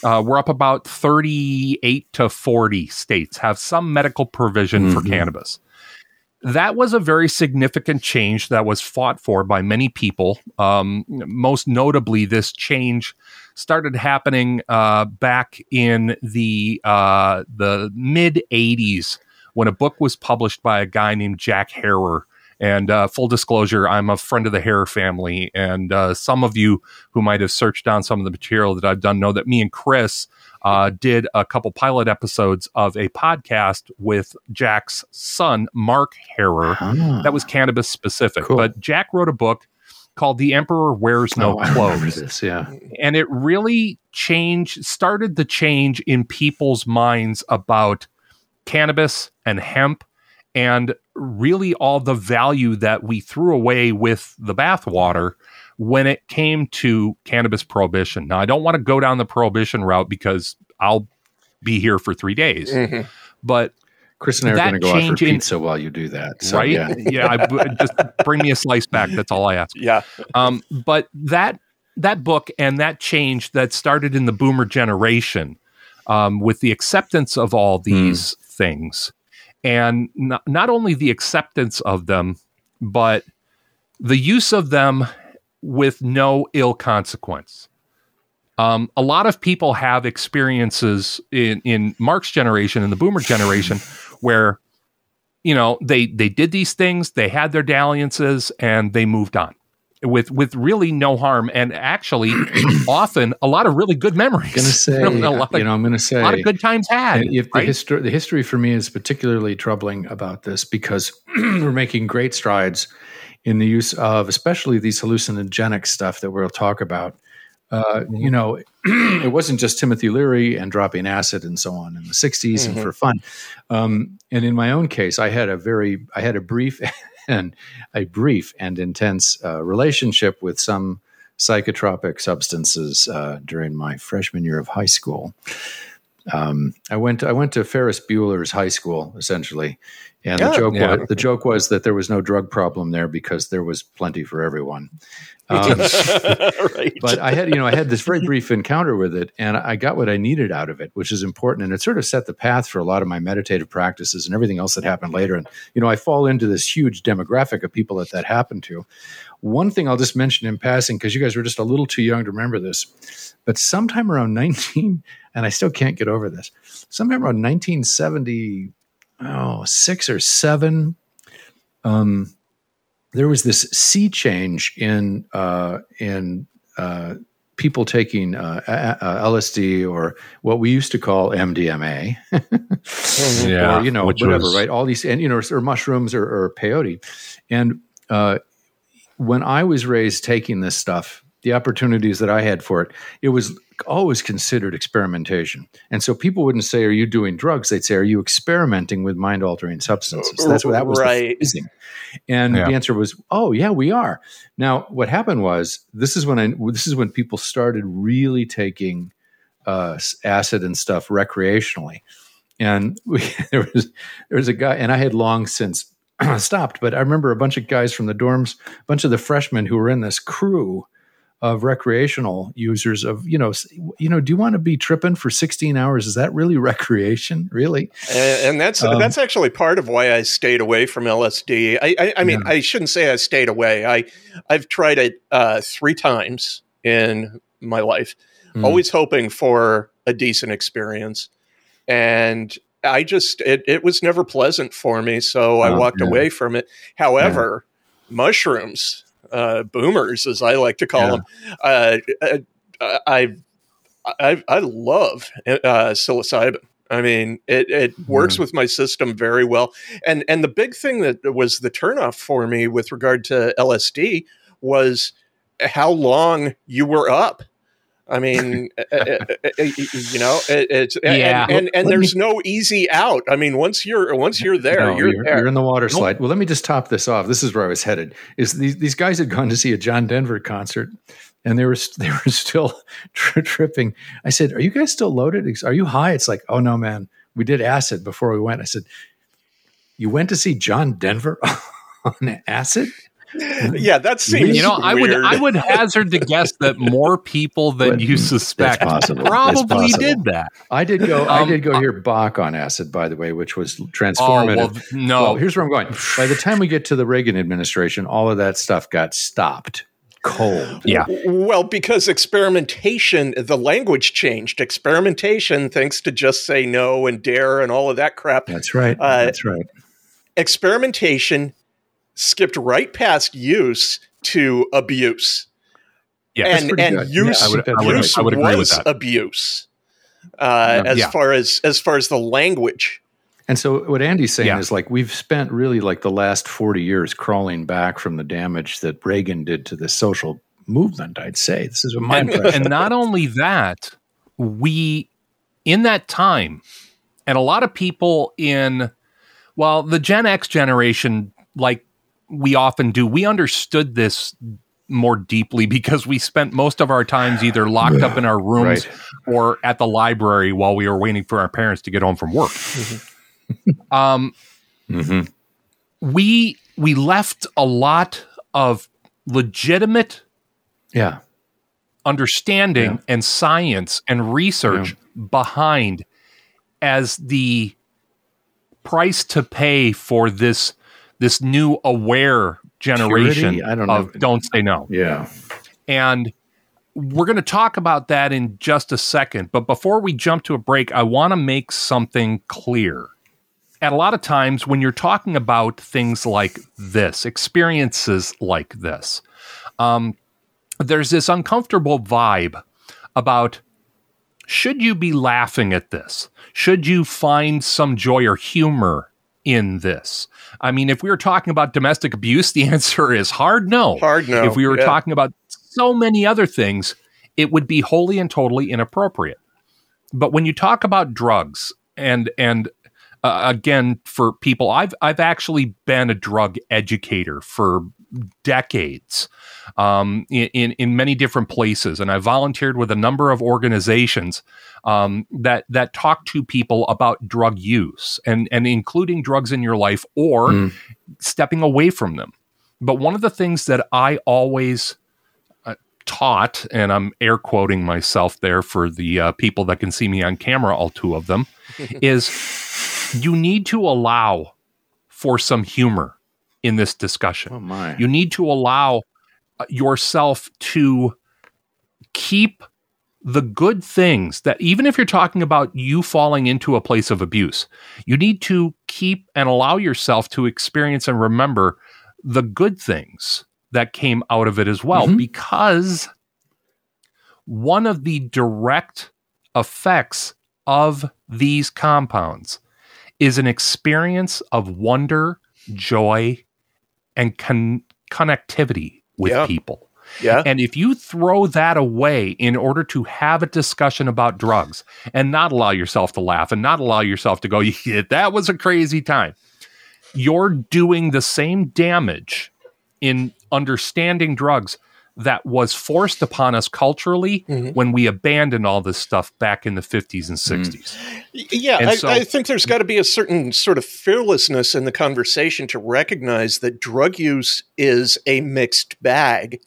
[SPEAKER 3] uh, we're up about 38 to 40 states have some medical provision for
[SPEAKER 4] Mhm.
[SPEAKER 3] cannabis. That was a very significant change that was fought for by many people. Um, most notably, this change started happening uh, back in the uh, the mid '80s when a book was published by a guy named Jack Herer. And uh, full disclosure, I'm a friend of the Herer family, and uh, some of you who might have searched on some of the material that I've done know that me and Chris uh, did a couple pilot episodes of a podcast with Jack's son, Mark Herer.
[SPEAKER 4] Ah.
[SPEAKER 3] That was cannabis specific.
[SPEAKER 4] Cool.
[SPEAKER 3] But Jack wrote a book called The Emperor Wears No
[SPEAKER 4] Oh,
[SPEAKER 3] Clothes.
[SPEAKER 4] this. Yeah.
[SPEAKER 3] And it really changed, started the change in people's minds about cannabis and hemp and really all the value that we threw away with the bathwater when it came to cannabis prohibition. Now, I don't want to go down the prohibition route because I'll be here for three days.
[SPEAKER 5] Mhm.
[SPEAKER 3] But
[SPEAKER 4] Chris and I are
[SPEAKER 3] That
[SPEAKER 4] going to go out for
[SPEAKER 3] change in-
[SPEAKER 4] pizza while you do that. So,
[SPEAKER 3] right,
[SPEAKER 4] Yeah.
[SPEAKER 3] yeah, I, just bring me a slice back. That's all I ask.
[SPEAKER 5] Yeah,
[SPEAKER 3] Um, but that that book and that change that started in the boomer generation um, with the acceptance of all these things and not, not only the acceptance of them but the use of them with no ill consequence. Um, a lot of people have experiences in, in mark's generation and the boomer generation where you know they they did these things they had their dalliances and they moved on with with really no harm and actually often a lot of really good memories.
[SPEAKER 4] Gonna say,
[SPEAKER 3] a lot of,
[SPEAKER 4] you know, I'm going to say
[SPEAKER 3] a lot of good times had.
[SPEAKER 4] If the,
[SPEAKER 3] right?
[SPEAKER 4] history, the history for me is particularly troubling about this because we're making great strides in the use of, especially these hallucinogenic stuff that we'll talk about. Uh, you know, it wasn't just Timothy Leary and dropping acid and so on in the 60s and for fun. Um, and in my own case, I had a very, I had a brief and a brief and intense uh, relationship with some psychotropic substances uh, during my freshman year of high school. Um, I went I went to Ferris Bueller's high school essentially, and the joke
[SPEAKER 3] Yeah.
[SPEAKER 4] was, the joke was that there was no drug problem there because there was plenty for everyone. Um,
[SPEAKER 5] right.
[SPEAKER 4] but I had, you know, I had this very brief encounter with it, and I got what I needed out of it, which is important, and it sort of set the path for a lot of my meditative practices and everything else that happened later. And you know, I fall into this huge demographic of people that that happened to. One thing I'll just mention in passing, because you guys were just a little too young to remember this, but sometime around 19, and I still can't get over this, sometime around 1970, oh, six or seven, um, there was this sea change in uh, in uh, people taking uh, LSD or what we used to call MDMA,
[SPEAKER 3] yeah,
[SPEAKER 4] or you know whatever,
[SPEAKER 3] was-
[SPEAKER 4] right? All these and you know or mushrooms or, or peyote, and uh, when I was raised taking this stuff, the opportunities that I had for it, it was always considered experimentation. And so people wouldn't say, "Are you doing drugs?" They'd say, "Are you experimenting with mind altering substances?" That's what that was.
[SPEAKER 5] Right.
[SPEAKER 4] phrasing. And
[SPEAKER 3] Yeah.
[SPEAKER 4] the answer was, "Oh yeah, we are." Now, what happened was this is when I this is when people started really taking uh, acid and stuff recreationally, and we, there was there was a guy, and I had long since stopped, but I remember a bunch of guys from the dorms, a bunch of the freshmen who were in this crew of recreational users of you know you know do you want to be tripping for 16 hours is that really recreation really
[SPEAKER 5] and, and that's
[SPEAKER 4] Um,
[SPEAKER 5] that's actually part of why I stayed away from LSD. I, I, I mean, I shouldn't say I stayed away. I I've tried it uh, three times in my life,
[SPEAKER 4] Hmm.
[SPEAKER 5] always hoping for a decent experience, and I just it, it was never pleasant for me. So I
[SPEAKER 4] Oh,
[SPEAKER 5] walked
[SPEAKER 4] yeah.
[SPEAKER 5] away from it. However, mushrooms, uh, boomers, as I like to call
[SPEAKER 4] Yeah.
[SPEAKER 5] them, uh, uh, I I I love uh, psilocybin. I mean, it, it works with my system very well. And and the big thing that was the turnoff for me with regard to LSD was how long you were up. I mean, uh, uh, uh, uh, you know, it, it's and-
[SPEAKER 3] Yeah.
[SPEAKER 5] and, and, and
[SPEAKER 4] Let me-
[SPEAKER 5] there's no easy out. I mean, once you're once you're there,
[SPEAKER 4] No,
[SPEAKER 5] you're,
[SPEAKER 4] you're,
[SPEAKER 5] there.
[SPEAKER 4] you're in the water slide. Well, let me just top this off. This is where I was headed. Is these, these guys had gone to see a John Denver concert, and they were they were still tri- tripping. I said, "Are you guys still loaded? Are you high?" It's like, "Oh no, man, we did acid before we went." I said, "You went to see John Denver on acid?"
[SPEAKER 5] yeah, that seems
[SPEAKER 3] you know, I would. I would hazard to guess that more people than you suspect probably did that.
[SPEAKER 4] I did go. I
[SPEAKER 3] Um,
[SPEAKER 4] did go hear Bach on acid, by the way, which was
[SPEAKER 3] Oh
[SPEAKER 4] transformative.
[SPEAKER 3] well, no.
[SPEAKER 4] Well, here's where I'm going. By the time we get to the Reagan administration, all of that stuff got stopped cold.
[SPEAKER 3] yeah,
[SPEAKER 5] Well, because experimentation, the language changed. Experimentation, thanks to just say no and dare and all of that crap.
[SPEAKER 4] That's right.
[SPEAKER 5] Uh,
[SPEAKER 4] That's right.
[SPEAKER 5] Experimentation skipped right past use to abuse.
[SPEAKER 3] yeah.
[SPEAKER 5] and and
[SPEAKER 4] good.
[SPEAKER 5] use,
[SPEAKER 4] Yeah, I would- I
[SPEAKER 3] would-
[SPEAKER 5] use
[SPEAKER 3] I would agree with
[SPEAKER 5] was
[SPEAKER 3] that.
[SPEAKER 5] abuse. Uh, as
[SPEAKER 3] Yeah.
[SPEAKER 5] far as as far as the language.
[SPEAKER 4] And so what Andy's saying
[SPEAKER 3] Yeah.
[SPEAKER 4] is like we've spent really like the last 40 years crawling back from the damage that Reagan did to the social movement, I'd say. This is what my
[SPEAKER 3] and,
[SPEAKER 4] impression.
[SPEAKER 3] and not only that, we in that time, and a lot of people in well, the Gen X generation, like we often do, we understood this more deeply because we spent most of our times either locked up in our rooms or at the library while we were waiting for our parents to get home from work. um,
[SPEAKER 4] Mhm.
[SPEAKER 3] we we left a lot of legitimate
[SPEAKER 4] Yeah.
[SPEAKER 3] understanding and science and research behind as the price to pay for this this new aware generation
[SPEAKER 4] Purity? I don't
[SPEAKER 3] of
[SPEAKER 4] know.
[SPEAKER 3] don't say no.
[SPEAKER 4] Yeah.
[SPEAKER 3] And we're going to talk about that in just a second. But before we jump to a break, I want to make something clear. At a lot of times, when you're talking about things like this, experiences like this, um, there's this uncomfortable vibe about should you be laughing at this? Should you find some joy or humor in this? I mean, if we were talking about domestic abuse, the answer is hard no.
[SPEAKER 5] Hard no,
[SPEAKER 3] If we were
[SPEAKER 5] yeah.
[SPEAKER 3] talking about so many other things, it would be wholly and totally inappropriate. But when you talk about drugs and and uh, again for people I've I've actually been a drug educator for decades um, in, in in many different places, and I volunteered with a number of organizations um, that that talk to people about drug use and and including drugs in your life or stepping away from them. But one of the things that I always uh, taught, and I'm air quoting myself there for the uh, people that can see me on camera, all two of them, is you need to allow for some humor in this discussion.
[SPEAKER 4] Oh my.
[SPEAKER 3] You need to allow uh, yourself to keep the good things that even if you're talking about you falling into a place of abuse, you need to keep and allow yourself to experience and remember the good things that came out of it as well because one of the direct effects of these compounds is an experience of wonder, joy, and con- connectivity with
[SPEAKER 5] Yeah.
[SPEAKER 3] people.
[SPEAKER 5] Yeah.
[SPEAKER 3] And if you throw that away in order to have a discussion about drugs and not allow yourself to laugh and not allow yourself to go, yeah, that was a crazy time, you're doing the same damage in understanding drugs that was forced upon us culturally mm-hmm. when we abandoned all this stuff back in the 50s and mm-hmm. 60s.
[SPEAKER 5] Yeah,
[SPEAKER 3] And
[SPEAKER 5] I,
[SPEAKER 3] so-
[SPEAKER 5] I think there's got to be a certain sort of fearlessness in the conversation to recognize that drug use is a mixed bag,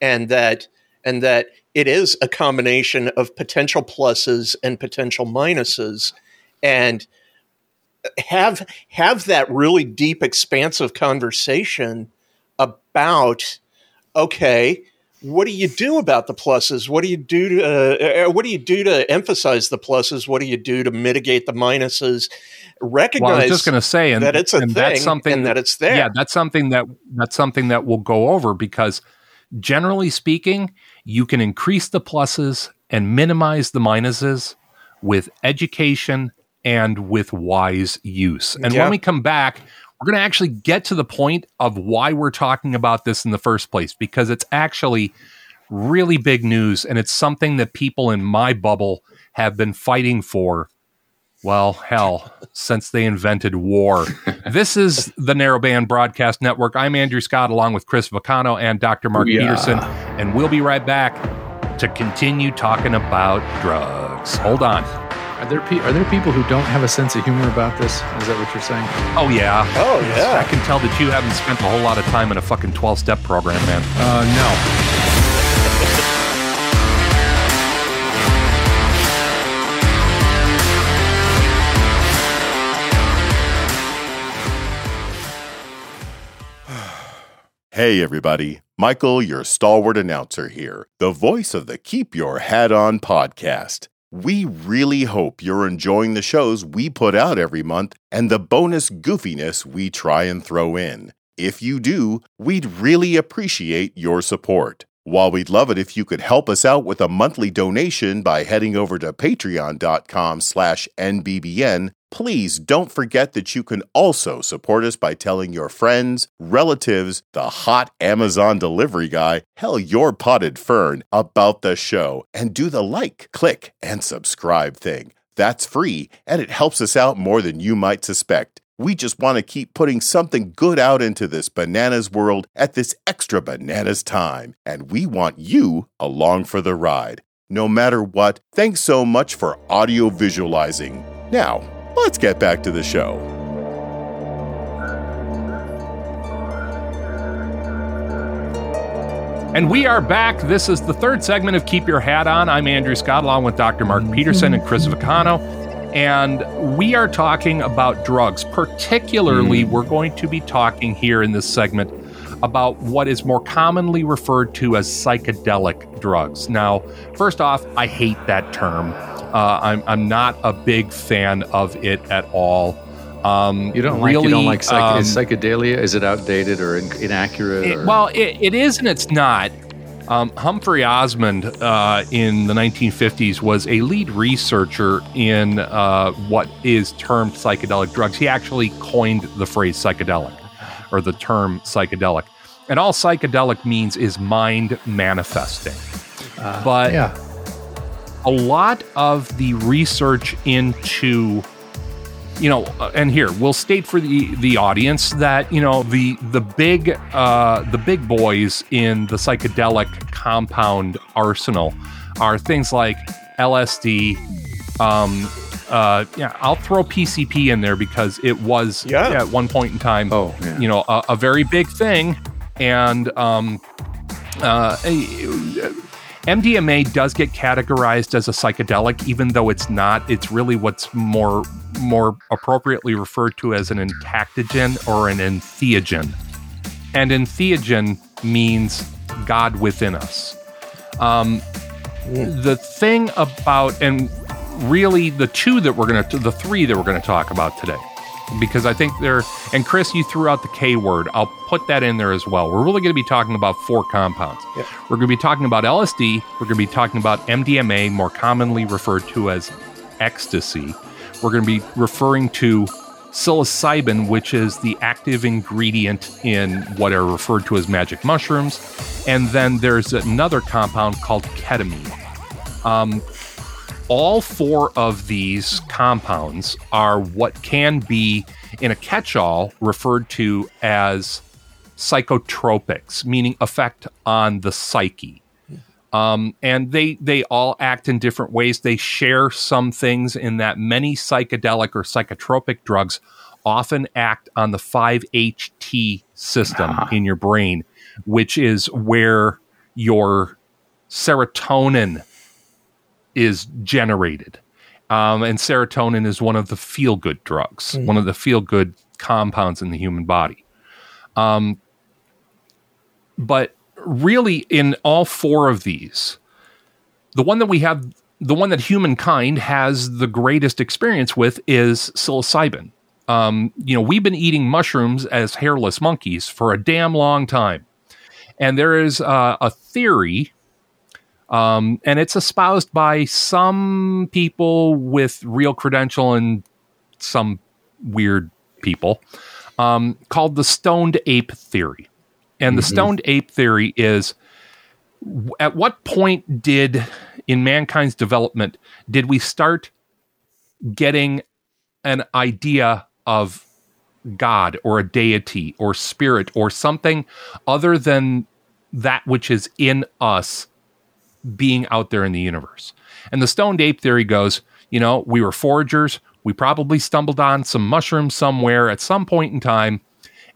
[SPEAKER 5] and that and that it is a combination of potential pluses and potential minuses, and uh, have have that really deep, expansive conversation about okay what do you do about the pluses what do you do to uh, uh, what do you do to emphasize the pluses what do you do to mitigate the minuses recognize
[SPEAKER 3] Well, I was just going to say, and
[SPEAKER 5] that it's a
[SPEAKER 3] and
[SPEAKER 5] thing
[SPEAKER 3] that's something
[SPEAKER 5] and that it's there
[SPEAKER 3] Yeah, that's something that that's something that we'll go over because generally speaking, you can increase the pluses and minimize the minuses with education and with wise use. And
[SPEAKER 5] Yeah.
[SPEAKER 3] when we come back, we're going to actually get to the point of why we're talking about this in the first place because it's actually really big news and it's something that people in my bubble have been fighting for well, hell, since they invented war. this is the Narrowband Broadcast Network. I'm Andrew Scott along with Chris Vacano and Dr. Mark
[SPEAKER 4] Yeah.
[SPEAKER 3] Peterson, and we'll be right back to continue talking about drugs. Hold on.
[SPEAKER 4] Are there pe- are there people who don't have a sense of humor about this? Is that what you're saying?
[SPEAKER 3] Oh, yeah.
[SPEAKER 5] oh yeah.
[SPEAKER 3] I can tell that you haven't spent a whole lot of time in a fucking 12 step program, man.
[SPEAKER 4] Uh, no.
[SPEAKER 1] Hey, everybody. Michael, your stalwart announcer here, the voice of the Keep Your Hat On podcast. We really hope you're enjoying the shows we put out every month and the bonus goofiness we try and throw in. If you do, we'd really appreciate your support. While we'd love it if you could help us out with a monthly donation by heading over to patreon.com slash nbbn, please don't forget that you can also support us by telling your friends, relatives, the hot Amazon delivery guy, hell, your potted fern, about the show, and do the like, click, and subscribe thing. That's free, and it helps us out more than you might suspect. We just want to keep putting something good out into this bananas world at this extra bananas time, and we want you along for the ride. No matter what, thanks so much for audio visualizing. Now, let's get back to the show.
[SPEAKER 3] And we are back. This is the third segment of Keep Your Hat On. I'm Andrew Scott, along with Dr. Mark Peterson and Chris Vicano. And we are talking about drugs. Particularly, hmm. we're going to be talking here in this segment about what is more commonly referred to as psychedelic drugs. Now, first off, I hate that term. Uh, I'm, I'm not a big fan of it at all. Um,
[SPEAKER 4] You don't like
[SPEAKER 3] really,
[SPEAKER 4] you don't like psych-
[SPEAKER 3] um,
[SPEAKER 4] is psychedelia? Is it outdated or in- inaccurate?
[SPEAKER 3] it-
[SPEAKER 4] or?
[SPEAKER 3] well, it, it is and it's not. Um, Humphrey Osmond uh, in the 1950s was a lead researcher in uh, what is termed psychedelic drugs. He actually coined the phrase psychedelic or the term psychedelic. And all psychedelic means is mind manifesting. but
[SPEAKER 4] yeah,
[SPEAKER 3] a lot of the research into you know uh, and here we'll state for the the audience that you know the the big uh the big boys in the psychedelic compound arsenal are things like LSD um uh yeah I'll throw PCP in there because it was
[SPEAKER 5] Yeah.
[SPEAKER 3] at one point in time
[SPEAKER 4] Oh, yeah.
[SPEAKER 3] you know a, a very big thing and um uh MDMA does get categorized as a psychedelic, even though it's not. It's really what's more more appropriately referred to as an entactogen or an entheogen. And entheogen means God within us. Um, the thing about and really the two that we're gonna the three that we're gonna talk about today because I think they're and Chris, you threw out the K word. I'll put that in there as well. We're really going to be talking about four compounds. We're going to be talking about LSD. We're going to be talking about MDMA, more commonly referred to as ecstasy. We're going to be referring to psilocybin, which is the active ingredient in what are referred to as magic mushrooms, and then there's another compound called ketamine um, all four of these compounds are what can be, in a catch all, referred to as psychotropics, meaning effect on the psyche. Um, and they they all act in different ways. They share some things in that many psychedelic or psychotropic drugs often act on the 5-HT system in your brain, which is where your serotonin is generated. Um, and serotonin is one of the feel good drugs, one of the feel good compounds in the human body. Um, but really, in all four of these, the one that we have, the one that humankind has the greatest experience with is psilocybin. Um, you know, we've been eating mushrooms as hairless monkeys for a damn long time. And there is uh, a theory um, and it's espoused by some people with real credential and some weird people um, called the stoned ape theory. And the stoned ape theory is w- at what point did, in mankind's development, did we start getting an idea of God or a deity or spirit or something other than that which is in us being out there in the universe. And the stoned ape theory goes, you know, we were foragers. We probably stumbled on some mushrooms somewhere at some point in time,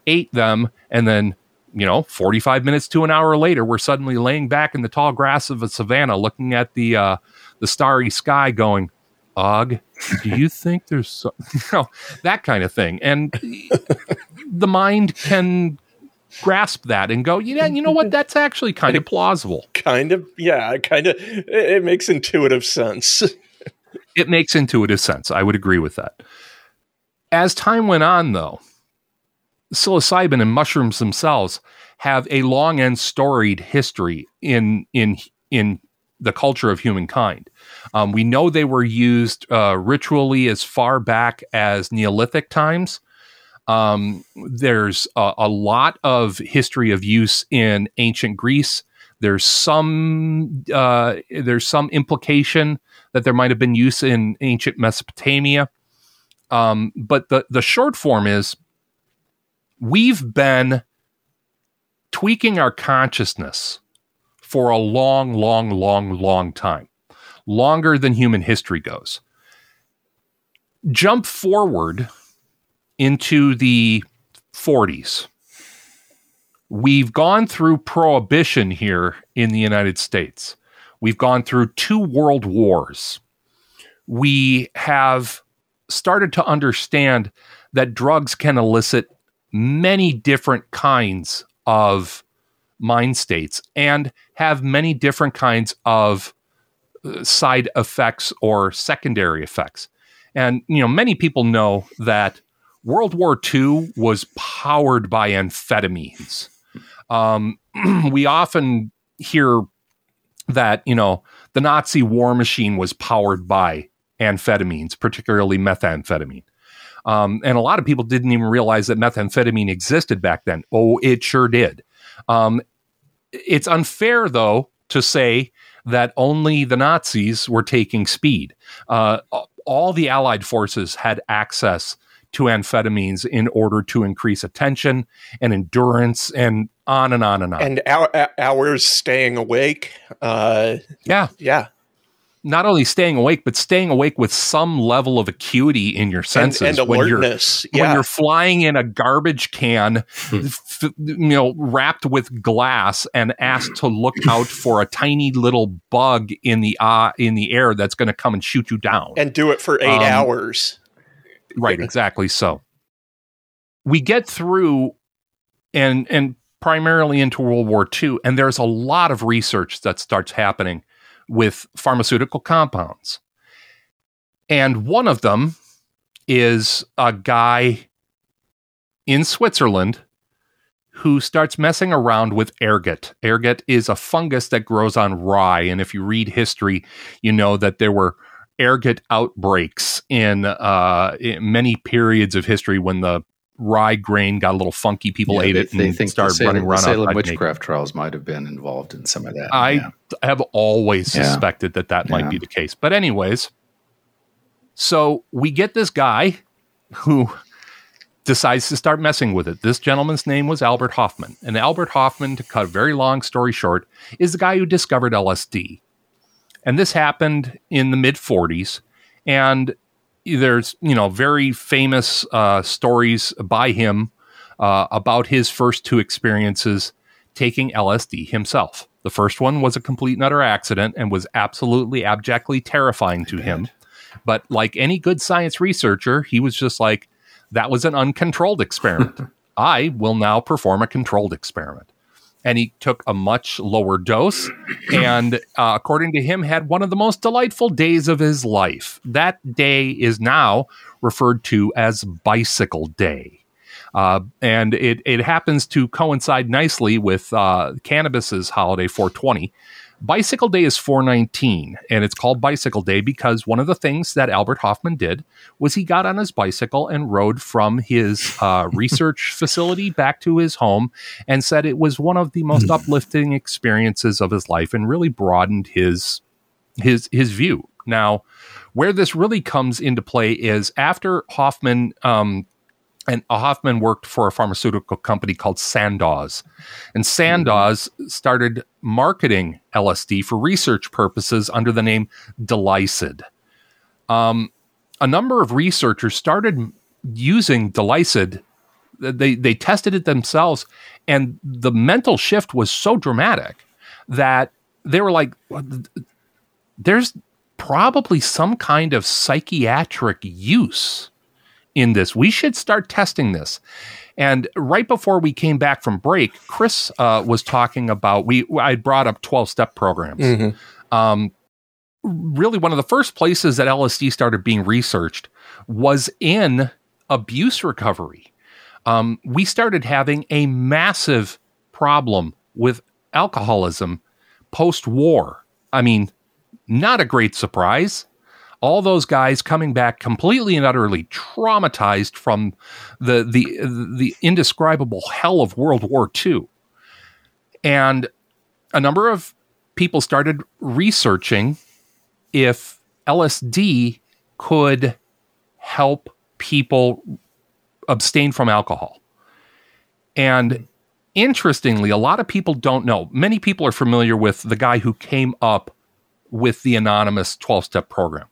[SPEAKER 3] ate them, and then, you know, 45 minutes to an hour later, we're suddenly laying back in the tall grass of a savannah looking at the uh, the starry sky going, Og, do you think there's so, you know, that kind of thing? And the mind can grasp that and go, yeah, you know what? That's actually kind of plausible.
[SPEAKER 5] Kind of, yeah, kind of. It, it makes intuitive sense.
[SPEAKER 3] it makes intuitive sense. I would agree with that. As time went on, though, psilocybin and mushrooms themselves have a long and storied history in in in the culture of humankind. Um, we know they were used uh, ritually as far back as Neolithic times. Um, there's a, a lot of history of use in ancient Greece. There's some uh, there's some implication that there might have been use in ancient Mesopotamia. Um, but the the short form is we've been tweaking our consciousness for a long, long, long, long time, longer than human history goes. Jump forward into the 40s We've gone through prohibition here in the United States. We've gone through two world wars. We have started to understand that drugs can elicit many different kinds of mind states and have many different kinds of uh, side effects or secondary effects. And you know, many people know that World War II was powered by amphetamines. Um, we often hear that you know the Nazi war machine was powered by amphetamines, particularly methamphetamine. Um, and a lot of people didn't even realize that methamphetamine existed back then. Oh, it sure did. Um, it's unfair, though, to say that only the Nazis were taking speed. Uh, all the Allied forces had access to amphetamines in order to increase attention and endurance and on and on and on.
[SPEAKER 5] And hours staying awake. Uh,
[SPEAKER 3] yeah.
[SPEAKER 5] Yeah.
[SPEAKER 3] Not only staying awake, but staying awake with some level of acuity in your senses.
[SPEAKER 5] And, and
[SPEAKER 3] when
[SPEAKER 5] alertness.
[SPEAKER 3] You're,
[SPEAKER 5] yeah.
[SPEAKER 3] When you're flying in a garbage can,
[SPEAKER 4] Hmm.
[SPEAKER 3] f- you know, wrapped with glass and asked to look out for a tiny little bug in the uh, in the air that's going to come and shoot you down.
[SPEAKER 5] and do it for eight
[SPEAKER 3] Um,
[SPEAKER 5] hours.
[SPEAKER 3] Right, exactly so. We get through and and primarily into World War II, and there's a lot of research that starts happening with pharmaceutical compounds. And one of them is a guy in Switzerland who starts messing around with ergot. Ergot is a fungus that grows on rye. And if you read history, you know that there were ergot outbreaks in, uh, in many periods of history when the rye grain got a little funky. People
[SPEAKER 4] Yeah,
[SPEAKER 3] ate
[SPEAKER 4] they,
[SPEAKER 3] it
[SPEAKER 4] they
[SPEAKER 3] and
[SPEAKER 4] think
[SPEAKER 3] started
[SPEAKER 4] Salem,
[SPEAKER 3] running around.
[SPEAKER 4] Salem
[SPEAKER 3] naked.
[SPEAKER 4] witchcraft trials might have been involved in some of that.
[SPEAKER 3] I
[SPEAKER 4] yeah.
[SPEAKER 3] have always
[SPEAKER 4] Yeah.
[SPEAKER 3] suspected that that might be the case. But, anyways, so we get this guy who decides to start messing with it. This gentleman's name was Albert Hofmann. And Albert Hofmann, to cut a very long story short, is the guy who discovered LSD. And this happened in the mid 40s. And there's, you know, very famous uh, stories by him uh, about his first two experiences taking LSD himself. The first one was a complete and utter accident and was absolutely abjectly terrifying to him. But like any good science researcher, he was just like, that was an uncontrolled experiment. I will now perform a controlled experiment. And he took a much lower dose and, uh, according to him, had one of the most delightful days of his life. That day is now referred to as Bicycle Day. Uh, and it, it happens to coincide nicely with uh, cannabis's holiday 420. Bicycle Day is 419, and it's called Bicycle Day because one of the things that Albert Hofmann did was he got on his bicycle and rode from his uh, research facility back to his home and said it was one of the most uplifting experiences of his life and really broadened his his his view. Now, where this really comes into play is after Hofmann um, and Hofmann worked for a pharmaceutical company called Sandoz. And Sandoz started marketing LSD for research purposes under the name Delysid. Um, a number of researchers started using Delysid. They, they tested it themselves, and the mental shift was so dramatic that they were like, there's probably some kind of psychiatric use in this. We should start testing this. And right before we came back from break, Chris uh, was talking about we. I brought up twelve step programs. Um, really, one of the first places that LSD started being researched was in abuse recovery. Um, we started having a massive problem with alcoholism post war. I mean, not a great surprise all those guys coming back completely and utterly traumatized from the the the indescribable hell of World War II. And a number of people started researching if LSD could help people abstain from alcohol. And interestingly, a lot of people don't know. Many people are familiar with the guy who came up with the anonymous 12 step program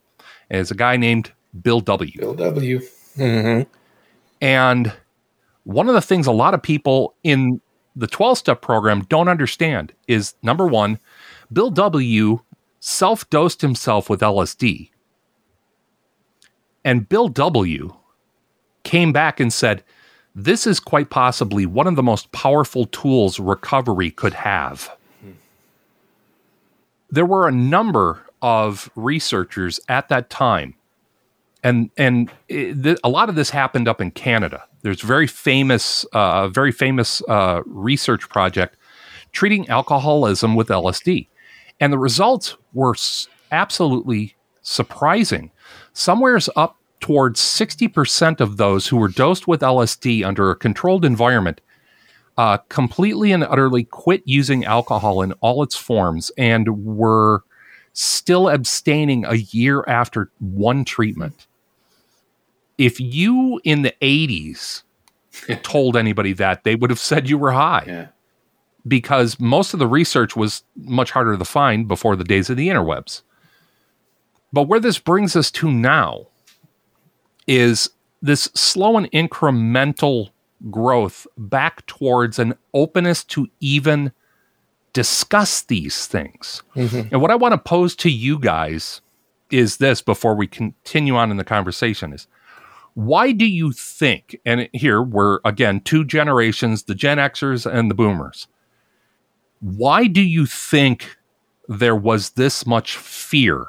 [SPEAKER 3] it's a guy named Bill W.
[SPEAKER 4] Bill W.
[SPEAKER 5] Mm-hmm.
[SPEAKER 3] And one of the things a lot of people in the 12 step program don't understand is number one, Bill W. self dosed himself with LSD. And Bill W. came back and said, This is quite possibly one of the most powerful tools recovery could have. There were a number of researchers at that time, and and it, a lot of this happened up in Canada. There's very famous, uh, very famous uh, research project treating alcoholism with LSD, and the results were s- absolutely surprising. Somewhere's up towards 60% of those who were dosed with LSD under a controlled environment uh, completely and utterly quit using alcohol in all its forms and were still abstaining a year after one treatment. If you in the 80s told anybody that, they would have said you were high
[SPEAKER 4] Yeah.
[SPEAKER 3] because most of the research was much harder to find before the days of the interwebs. But where this brings us to now is this slow and incremental growth back towards an openness to even discuss these things. Mm-hmm. And what I want to pose to you guys is this before we continue on in the conversation is why do you think and here we're again two generations the Gen Xers and the boomers. Why do you think there was this much fear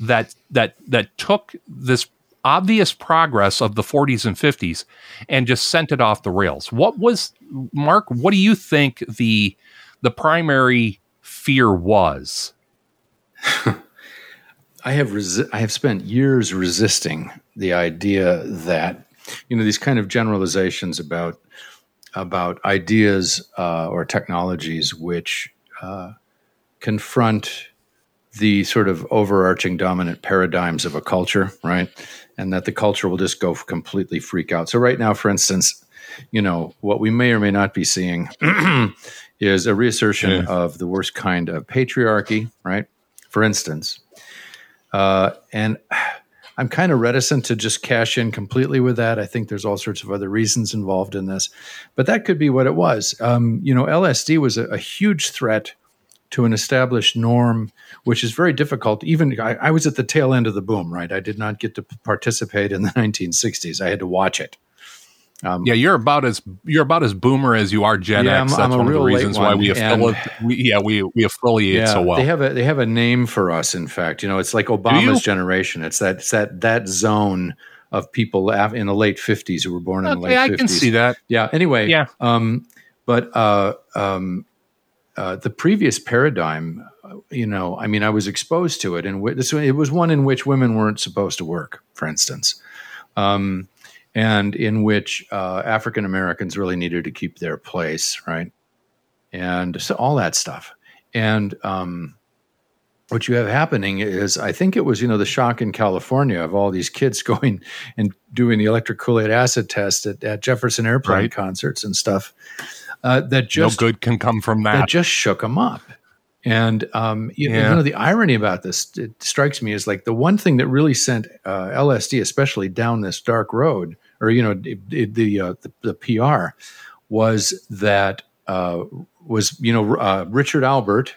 [SPEAKER 3] that that that took this obvious progress of the 40s and 50s and just sent it off the rails? What was mark what do you think the the primary fear was
[SPEAKER 4] I have resi- I have spent years resisting the idea that you know these kind of generalizations about about ideas uh, or technologies which uh, confront the sort of overarching dominant paradigms of a culture, right? And that the culture will just go completely freak out. So right now, for instance, you know what we may or may not be seeing is a reassertion of the worst kind of patriarchy, right? For instance, uh, and I'm kind of reticent to just cash in completely with that. I think there's all sorts of other reasons involved in this, but that could be what it was. Um, you know, LSD was a, a, huge threat to an established norm, which is very difficult. Even I, I was at the tail end of the boom, right? I did not get to participate in the 1960s. I had to watch it.
[SPEAKER 3] Um, yeah, you're about as you're about as boomer as you are Gen
[SPEAKER 4] yeah,
[SPEAKER 3] X. That's
[SPEAKER 4] I'm
[SPEAKER 3] one of the reasons why we affiliate. We, yeah, we we affiliate
[SPEAKER 4] yeah,
[SPEAKER 3] so well.
[SPEAKER 4] They have a they have a name for us. In fact, you know, it's like Obama's generation. It's that it's that that zone of people in the late 50s who were born in
[SPEAKER 3] okay,
[SPEAKER 4] the late 50s.
[SPEAKER 3] I can see that.
[SPEAKER 4] Yeah. Anyway.
[SPEAKER 3] Yeah.
[SPEAKER 4] Um, but uh, um, uh, the previous paradigm, you know, I mean, I was exposed to it, and this it was one in which women weren't supposed to work, for instance. Um, and in which uh, African Americans really needed to keep their place, right? And so all that stuff. And um, what you have happening is, I think it was, you know, the shock in California of all these kids going and doing the electric Kool-Aid acid test at, at Jefferson Airplane
[SPEAKER 3] Right.
[SPEAKER 4] concerts and stuff. Uh, that
[SPEAKER 3] No good can come from that.
[SPEAKER 4] that just shook them up. And um, you,
[SPEAKER 3] Yeah.
[SPEAKER 4] you know the irony about this it strikes me is like the one thing that really sent uh, LSD, especially down this dark road, or you know it, it- the, uh, the the PR, was that uh, was you know uh, Richard Alpert,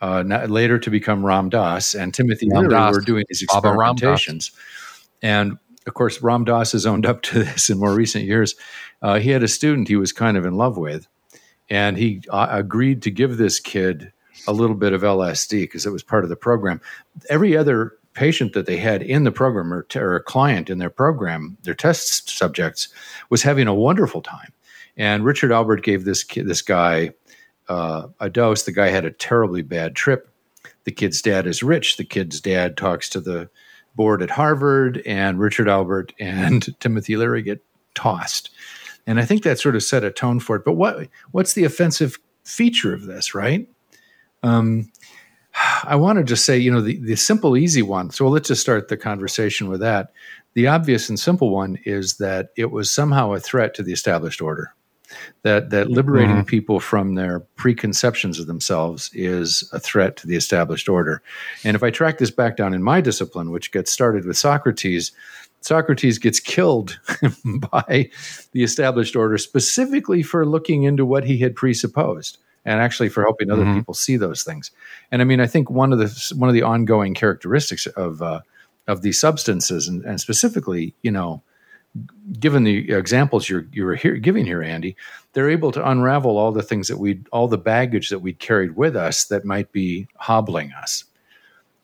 [SPEAKER 4] uh, later to become Ram Dass, and Timothy
[SPEAKER 3] Ram
[SPEAKER 4] Leary
[SPEAKER 3] Dass.
[SPEAKER 4] were doing these experimentations, and of course Ram Dass has owned up to this in more recent years. Uh, he had a student he was kind of in love with, and he uh, agreed to give this kid a little bit of LSD because it was part of the program. Every other patient that they had in the program or, or a client in their program, their test subjects, was having a wonderful time. And Richard Alpert gave this kid, this guy uh, a dose. The guy had a terribly bad trip. The kid's dad is rich. The kid's dad talks to the board at Harvard, and Richard Alpert and Timothy Leary get tossed. And I think that sort of set a tone for it. But what what's the offensive feature of this, right? Um, I want to just say, you know, the, the simple, easy one. So let's just start the conversation with that. The obvious and simple one is that it was somehow a threat to the established order. That that liberating people from their preconceptions of themselves is a threat to the established order. And if I track this back down in my discipline, which gets started with Socrates, Socrates gets killed by the established order specifically for looking into what he had presupposed and actually for helping other
[SPEAKER 3] Mhm.
[SPEAKER 4] people see those things. And I mean, I think one of the one of the ongoing characteristics of uh, of these substances, and, and specifically, you know, given the examples you're you were here, giving here, Andy, they're able to unravel all the things that we all the baggage that we'd carried with us that might be hobbling us.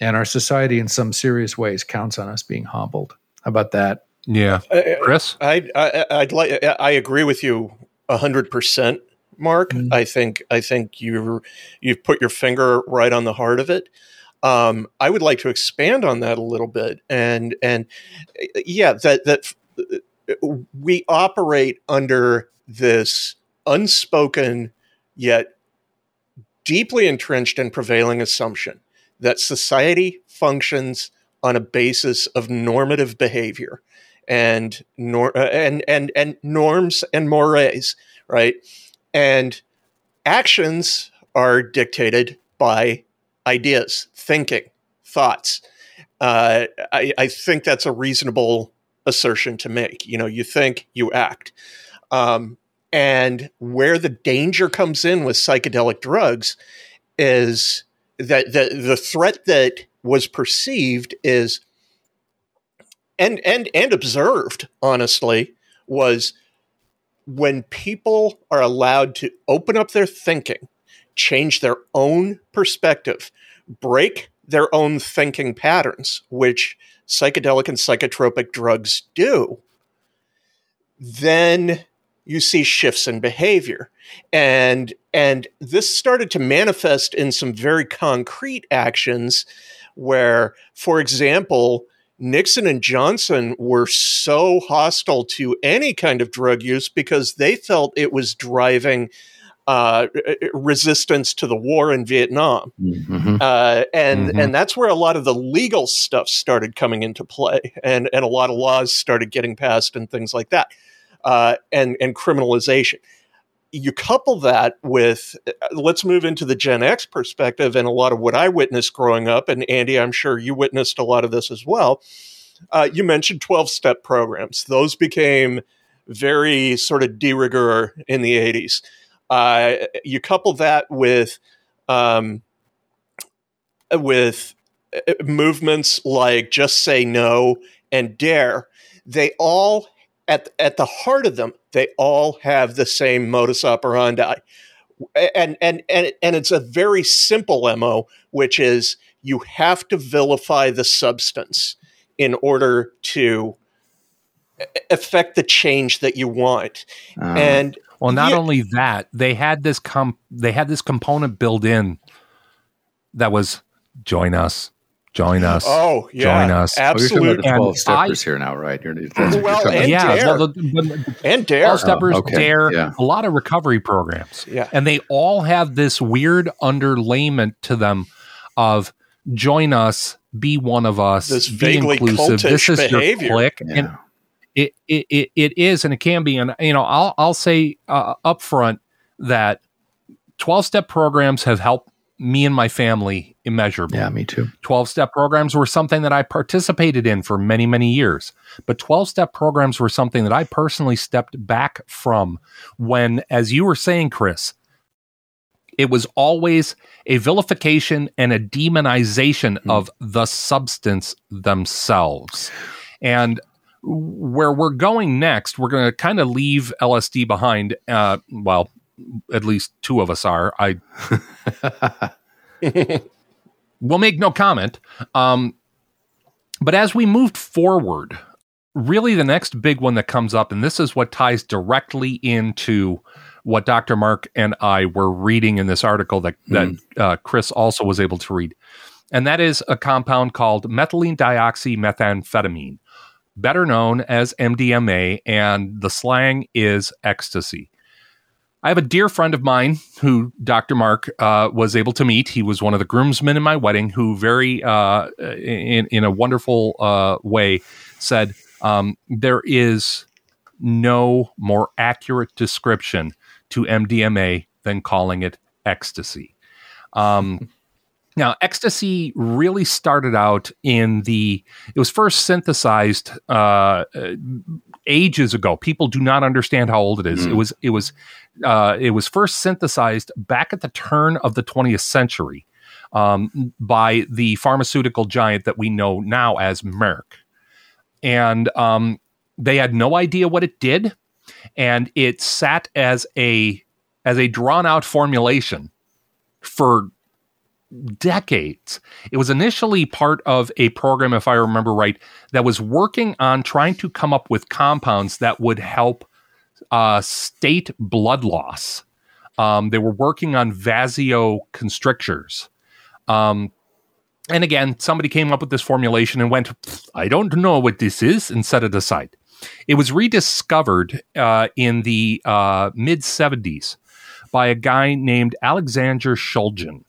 [SPEAKER 4] And our society, in some serious ways, counts on us being hobbled. How about that?
[SPEAKER 3] Yeah.
[SPEAKER 5] Uh,
[SPEAKER 3] Chris?
[SPEAKER 5] I, I I'd like I agree with you hundred percent, Mark.
[SPEAKER 4] Mhm.
[SPEAKER 5] I think I think you you've put your finger right on the heart of it. Um, I would like to expand on that a little bit, and and yeah, that that we operate under this unspoken yet deeply entrenched and prevailing assumption that society functions on a basis of normative behavior and nor- and and and norms and mores, right? And actions are dictated by ideas, thinking, thoughts. Uh, I, I think that's a reasonable assertion to make. You know, you think, you act. Um, and where the danger comes in with psychedelic drugs is that the, the threat that was perceived is and and and observed honestly was when people are allowed to open up their thinking change their own perspective break their own thinking patterns which psychedelic and psychotropic drugs do then you see shifts in behavior. And and this started to manifest in some very concrete actions where for example Nixon and Johnson were so hostile to any kind of drug use because they felt it was driving uh, resistance to the war in Vietnam,
[SPEAKER 4] Mm-hmm.
[SPEAKER 5] uh, and
[SPEAKER 3] Mhm.
[SPEAKER 5] and that's where a lot of the legal stuff started coming into play, and and a lot of laws started getting passed and things like that, uh, and and criminalization. You couple that with uh, let's move into the Gen X perspective and a lot of what I witnessed growing up, and Andy, I'm sure you witnessed a lot of this as well. Uh, you mentioned 12 step programs; those became very sort of de rigueur in the 80s. Uh, you couple that with um, with uh, movements like just say no and dare they all at at the heart of them they all have the same modus operandi and and and and it's a very simple mo which is you have to vilify the substance in order to affect the change that you want
[SPEAKER 4] Uh,
[SPEAKER 5] and
[SPEAKER 3] Well, not
[SPEAKER 5] Yeah.
[SPEAKER 3] only that, they had this com- they had this component built in that was join us, join us.
[SPEAKER 5] oh yeah
[SPEAKER 3] Join us.
[SPEAKER 4] oh, you're
[SPEAKER 5] absolutely
[SPEAKER 4] about the 12 steppers
[SPEAKER 3] I-
[SPEAKER 4] here now, right? You're, that's what you're
[SPEAKER 5] Well, and
[SPEAKER 3] yeah,
[SPEAKER 5] dare.
[SPEAKER 3] well, the, the,
[SPEAKER 5] and dare
[SPEAKER 3] all steppers
[SPEAKER 4] okay,
[SPEAKER 3] dare
[SPEAKER 4] yeah.
[SPEAKER 3] a lot of recovery programs.
[SPEAKER 5] Yeah.
[SPEAKER 3] And they all have this weird underlayment to them of join us, be one of us,
[SPEAKER 5] This
[SPEAKER 3] be
[SPEAKER 5] vaguely
[SPEAKER 3] inclusive. This
[SPEAKER 5] cultish
[SPEAKER 3] is
[SPEAKER 5] behavior.
[SPEAKER 3] your clique.
[SPEAKER 4] Yeah.
[SPEAKER 3] And it, it, it, it is and it can be. And, you know, I'll, I'll say uh, up front that 12 step programs have helped me and my family immeasurably.
[SPEAKER 4] yeah, me too.
[SPEAKER 3] 12 step programs were something that I participated in for many, many years. But 12 step programs were something that I personally stepped back from when, as you were saying, Chris, it was always a vilification and a demonization of the substance themselves. And where we're going next, we're going to kind of leave LSD behind. Uh, well, at least two of us are. I will make no comment. Um, but as we moved forward, really the next big one that comes up, and this is what ties directly into what Dr. Mark and I were reading in this article that, that uh, Chris also was able to read. And that is a compound called methylene dioxymethamphetamine, better known as MDMA, and the slang is ecstasy. I have a dear friend of mine who Dr. Mark uh, was able to meet. He was one of the groomsmen in my wedding, who very, uh, in in a wonderful uh, way, said um, there is no more accurate description to MDMA than calling it ecstasy. Um, Now, ecstasy really started out in the, it was first synthesized uh, ages ago. People do not understand how old it is. It was, it was, uh, it was first synthesized back at the turn of the 20th century um, by the pharmaceutical giant that we know now as Merck. And um, they had no idea what it did. And it sat as a, as a drawn out formulation for decades. It was initially part of a program, if I remember right, that was working on trying to come up with compounds that would help uh, state blood loss. Um, they were working on vasoconstrictors. Um, and again, somebody came up with this formulation and went, I don't know what this is, and set it aside. It was rediscovered uh, in the uh, mid 70s by a guy named Alexander Shulgin.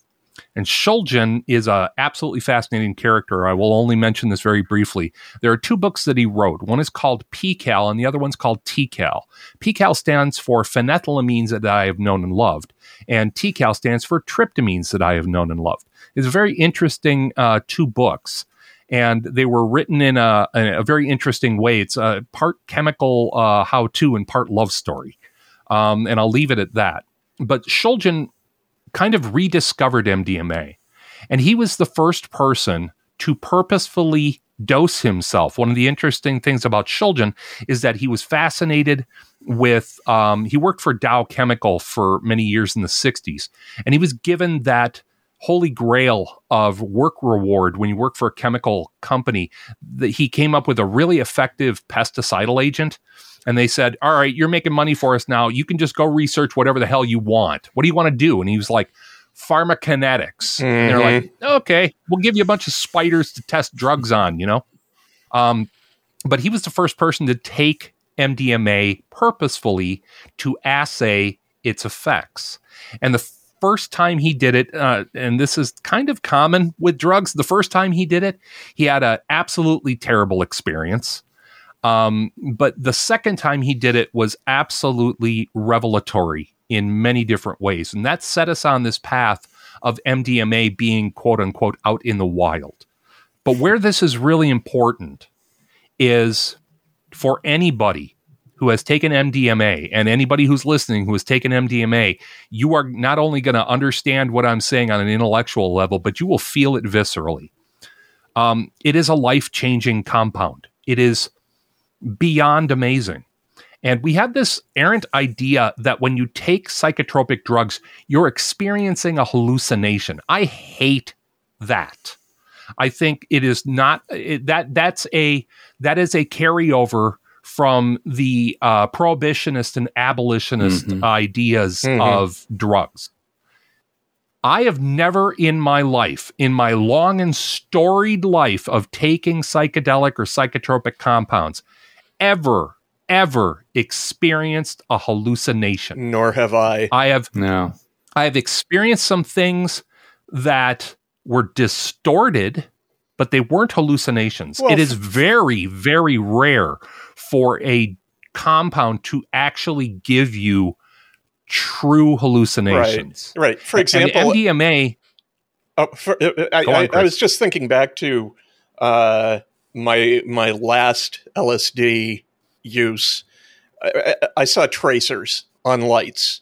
[SPEAKER 3] And Shulgin is a absolutely fascinating character. I will only mention this very briefly. There are two books that he wrote. One is called PiHKAL, and the other one's called TiHKAL. PiHKAL stands for phenethylamines that I have known and loved, and TiHKAL stands for tryptamines that I have known and loved. It's a very interesting uh, two books and they were written in a, a very interesting way. It's a part chemical uh, how to and part love story. Um, and I'll leave it at that. But Shulgin kind of rediscovered MDMA, and he was the first person to purposefully dose himself. One of the interesting things about Shulgin is that he was fascinated with, um, he worked for Dow Chemical for many years in the 60s, and he was given that holy grail of work reward when you work for a chemical company that he came up with a really effective pesticidal agent and they said all right you're making money for us now. You can just go research whatever the hell you want. What do you want to do? And he was like pharmacokinetics. And they're like okay we'll give you a bunch of spiders to test drugs on you know? Um, but he was the first person to take mdma purposefully to assay its effects. And the first time he did it, uh, and this is kind of common with drugs, the first time he did it, he had an absolutely terrible experience. Um, but the second time he did it was absolutely revelatory in many different ways. And that set us on this path of MDMA being quote unquote out in the wild. But where this is really important is for anybody who has taken MDMA and anybody who's listening who has taken MDMA, you are not only going to understand what I'm saying on an intellectual level, but you will feel it viscerally. Um, it is a life changing compound. It is beyond amazing. And we had this errant idea that when you take psychotropic drugs, you're experiencing a hallucination. I hate that. I think it is not it, that that's a that is a carryover from the uh, prohibitionist and abolitionist mm-hmm. ideas mm-hmm. of drugs. I have never in my life, in my long and storied life of taking psychedelic or psychotropic compounds, ever, ever experienced a hallucination.
[SPEAKER 5] Nor have I.
[SPEAKER 3] I have
[SPEAKER 4] No.
[SPEAKER 3] I have experienced some things that were distorted, but they weren't hallucinations.
[SPEAKER 5] Well,
[SPEAKER 3] it is very, very rare for a compound to actually give you true hallucinations.
[SPEAKER 5] Right. right. For example,
[SPEAKER 3] and MDMA.
[SPEAKER 5] Oh, for, uh, I,
[SPEAKER 3] on,
[SPEAKER 5] I, I, was just thinking back to uh, my my last LSD use. I, I, saw tracers on lights,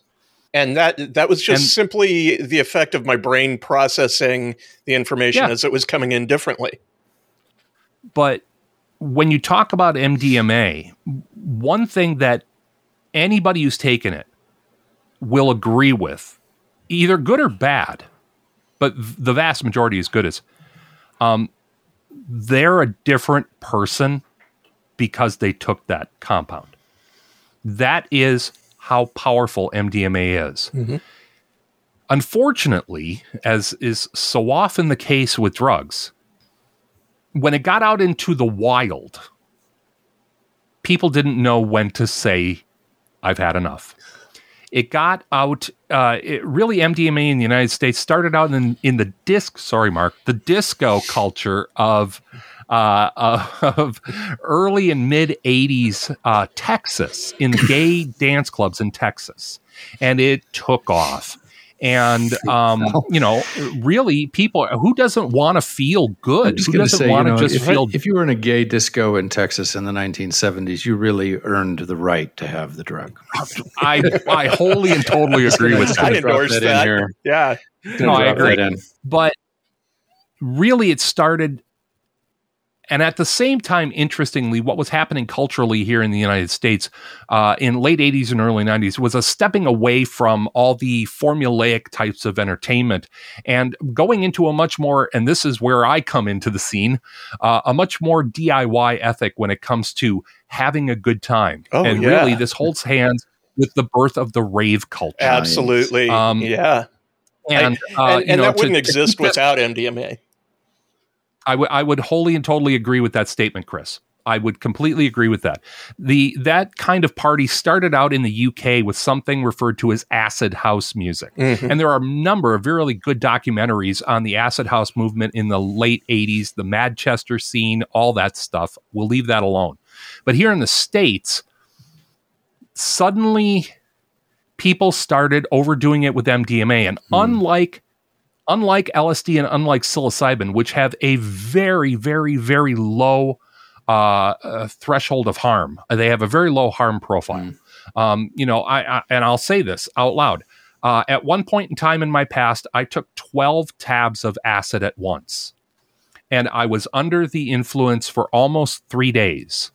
[SPEAKER 5] and that that was just and, simply the effect of my brain processing the information yeah. as it was coming in differently.
[SPEAKER 3] But when you talk about MDMA, one thing that anybody who's taken it will agree with, either good or bad, but the vast majority is good, is um, they're a different person because they took that compound. That is how powerful MDMA is. Mm-hmm. Unfortunately, as is so often the case with drugs, when it got out into the wild, people didn't know when to say, I've had enough. It got out, uh, it really, MDMA in the United States started out in, in the disc, sorry, Mark, the disco culture of. Uh, of early and mid 80s uh, Texas in gay dance clubs in Texas. And it took off and um, you know, really, people who doesn't want to feel good, who doesn't want to just
[SPEAKER 4] if,
[SPEAKER 3] feel.
[SPEAKER 4] If you were in a gay disco in Texas in the 1970s, you really earned the right to have the drug.
[SPEAKER 3] I I wholly and totally agree with that.
[SPEAKER 5] I endorse
[SPEAKER 4] that in
[SPEAKER 5] that.
[SPEAKER 4] here.
[SPEAKER 5] Yeah.
[SPEAKER 3] No, I agree. but really it started and at the same time interestingly what was happening culturally here in the united states uh, in late 80s and early 90s was a stepping away from all the formulaic types of entertainment and going into a much more and this is where i come into the scene uh, a much more diy ethic when it comes to having a good time
[SPEAKER 5] Oh,
[SPEAKER 3] and
[SPEAKER 5] yeah.
[SPEAKER 3] really this holds hands with the birth of the rave culture
[SPEAKER 5] Absolutely.
[SPEAKER 3] Um,
[SPEAKER 5] yeah.
[SPEAKER 3] and, uh,
[SPEAKER 5] and and
[SPEAKER 3] know,
[SPEAKER 5] that wouldn't
[SPEAKER 3] to
[SPEAKER 5] exist without MDMA.
[SPEAKER 3] I would wholly and totally agree with that statement, Chris. I would completely agree with that. The that kind of party started out in the UK with something referred to as acid house music.
[SPEAKER 5] Mhm.
[SPEAKER 3] And there are a number of really good documentaries on the acid house movement in the late 80s, the Manchester scene, all that stuff. We'll leave that alone. But here in the States, suddenly people started overdoing it with MDMA. And unlike unlike LSD and unlike psilocybin, which have a very, very, very low uh, uh, threshold of harm, they have a very low harm profile. Um, you know, I, I and I'll say this out loud. Uh, at one point in time in my past, I took 12 tabs of acid at once, and I was under the influence for almost three days.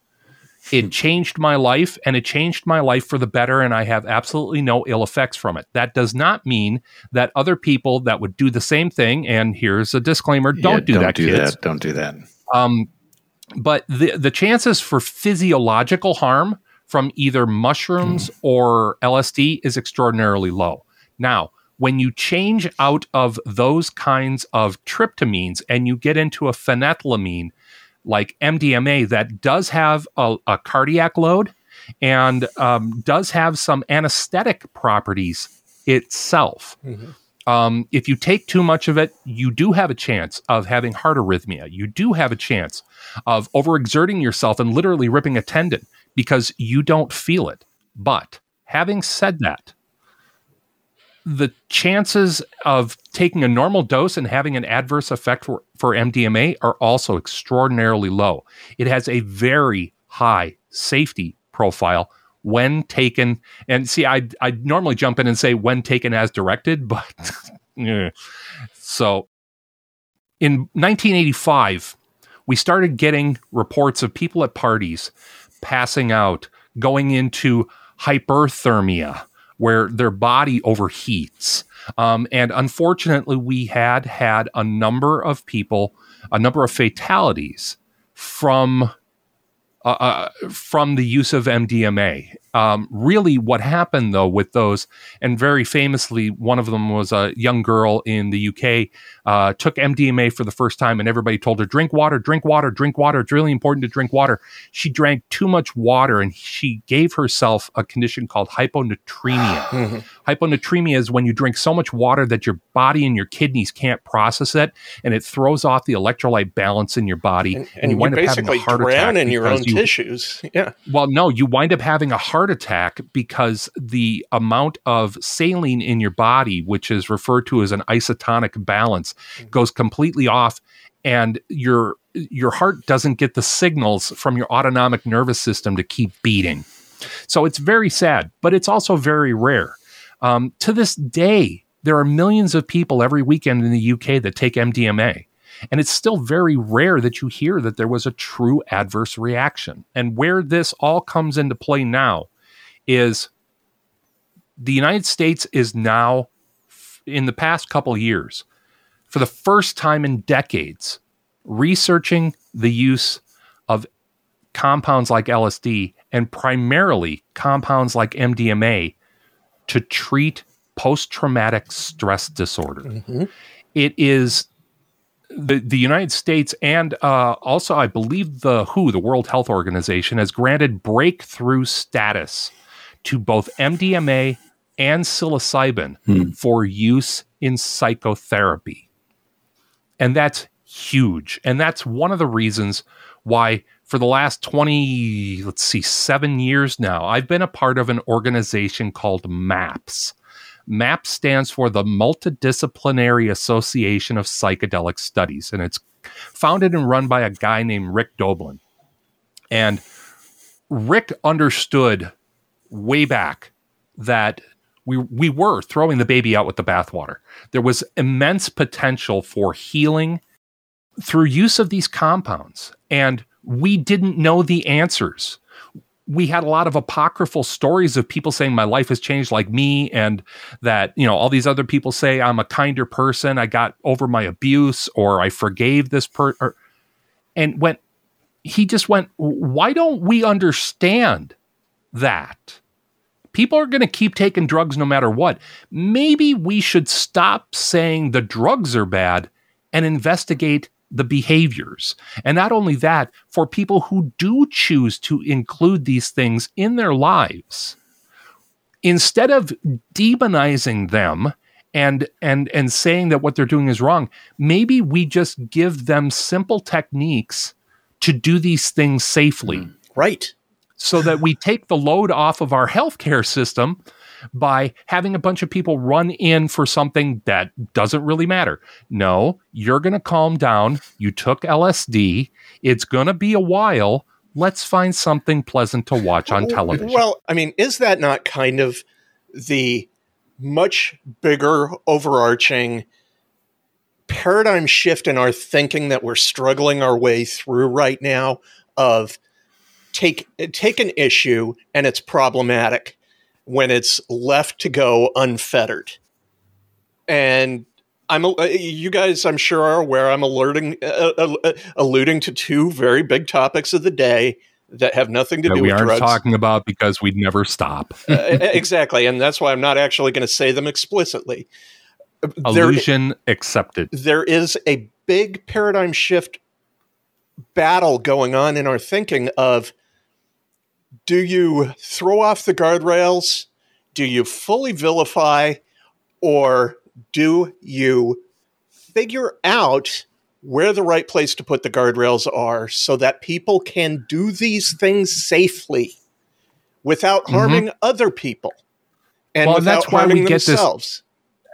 [SPEAKER 3] It changed my life, and it changed my life for the better, and I have absolutely no ill effects from it. That does not mean that other people that would do the same thing, and here's a disclaimer: don't
[SPEAKER 4] Yeah,
[SPEAKER 3] do
[SPEAKER 4] don't
[SPEAKER 3] that,
[SPEAKER 4] do
[SPEAKER 3] kids.
[SPEAKER 4] that. Don't do that.
[SPEAKER 3] Um, but the the chances for physiological harm from either mushrooms or LSD is extraordinarily low. Now, when you change out of those kinds of tryptamines and you get into a phenethylamine like MDMA that does have a, a cardiac load and um, does have some anesthetic properties itself. Um, if you take too much of it, you do have a chance of having heart arrhythmia. You do have a chance of overexerting yourself and literally ripping a tendon because you don't feel it. But having said that, the chances of taking a normal dose and having an adverse effect for, for MDMA are also extraordinarily low. It has a very high safety profile when taken. And see, I I normally jump in and say when taken as directed, but so in 1985, we started getting reports of people at parties passing out, going into hyperthermia, where their body overheats. Um, and unfortunately, we had had a number of people, a number of fatalities from uh, uh, from the use of MDMA. Um, really, what happened though with those, and very famously, one of them was a young girl in the UK uh, took MDMA for the first time, and everybody told her, "Drink water, drink water, drink water. It's really important to drink water." She drank too much water, and she gave herself a condition called hyponatremia. Hyponatremia is when you drink so much water that your body and your kidneys can't process it, and it throws off the electrolyte balance in your body, and,
[SPEAKER 5] And,
[SPEAKER 3] you
[SPEAKER 5] you,
[SPEAKER 3] wind up having
[SPEAKER 5] basically
[SPEAKER 3] a heart
[SPEAKER 5] drown
[SPEAKER 3] attack
[SPEAKER 5] in your own
[SPEAKER 3] you-
[SPEAKER 5] tissues. Yeah.
[SPEAKER 3] well, no, you wind up having a heart attack because the amount of saline in your body, which is referred to as an isotonic balance, goes completely off, and your your heart doesn't get the signals from your autonomic nervous system to keep beating. So it's very sad, but it's also very rare. Um, to this day, there are millions of people every weekend in the UK that take MDMA. And it's still very rare that you hear that there was a true adverse reaction. And where this all comes into play now is the United States is now, in the past couple years, for the first time in decades, researching the use of compounds like LSD and primarily compounds like MDMA to treat post traumatic stress disorder. It is the, the United States and uh, also, I believe, the WHO, the World Health Organization, has granted breakthrough status to both MDMA and psilocybin hmm. for use in psychotherapy. And that's huge. And that's one of the reasons why, for the last 20, let's see, seven years now, I've been a part of an organization called MAPS. MAP stands for the Multidisciplinary Association of Psychedelic Studies, and it's founded and run by a guy named Rick Doblin. And Rick understood way back that we we were throwing the baby out with the bathwater. There was immense potential for healing through use of these compounds, and we didn't know the answers. We had a lot of apocryphal stories of people saying my life has changed like me, and that you know all these other people say I'm a kinder person. I got over my abuse, or I forgave this person. And when he just went, why don't we understand that? People are going to keep taking drugs no matter what. Maybe we should stop saying the drugs are bad and investigate the behaviors. And not only that, for people who do choose to include these things in their lives, instead of demonizing them and and and saying that what they're doing is wrong, maybe we just give them simple techniques to do these things safely. Mm,
[SPEAKER 5] right.
[SPEAKER 3] So that we take the load off of our healthcare system by having a bunch of people run in for something that doesn't really matter. No, you're going to calm down. You took LSD. It's going to be a while. Let's find something pleasant to watch on television.
[SPEAKER 5] Well, I mean, is that not kind of the much bigger overarching paradigm shift in our thinking that we're struggling our way through right now of take take an issue and it's problematic when it's left to go unfettered. And I'm you guys I'm sure are aware I'm alerting uh, uh, uh, alluding to two very big topics of the day that have nothing to
[SPEAKER 3] that
[SPEAKER 5] do
[SPEAKER 3] we
[SPEAKER 5] with
[SPEAKER 3] aren't
[SPEAKER 5] drugs.
[SPEAKER 3] talking about because we'd never stop.
[SPEAKER 5] uh, exactly, and that's why I'm not actually going to say them explicitly.
[SPEAKER 3] Illusion there, accepted.
[SPEAKER 5] There is a big paradigm shift battle going on in our thinking of do you throw off the guardrails? Do you fully vilify? Or do you figure out where the right place to put the guardrails are so that people can do these things safely without mm-hmm. harming mm-hmm. other people and well, without that's why harming we get themselves? This-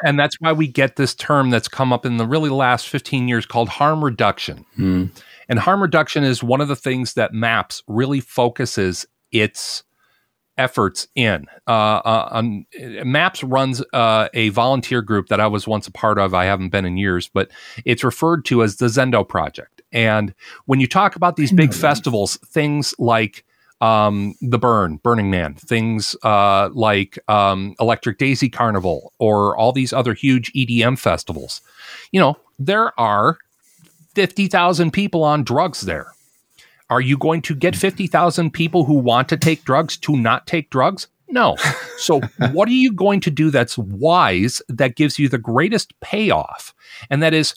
[SPEAKER 3] and that's why we get this term that's come up in the really last 15 years called harm reduction. Hmm. And harm reduction is one of the things that MAPS really focuses its efforts in. Uh, uh, um, MAPS runs uh, a volunteer group that I was once a part of. I haven't been in years, but it's referred to as the Zendo Project. And when you talk about these big festivals, things like um, the Burn, Burning Man, things uh, like um, Electric Daisy Carnival, or all these other huge EDM festivals, you know, there are 50,000 people on drugs there. Are you going to get 50,000 people who want to take drugs to not take drugs? No. So, what are you going to do that's wise that gives you the greatest payoff? And that is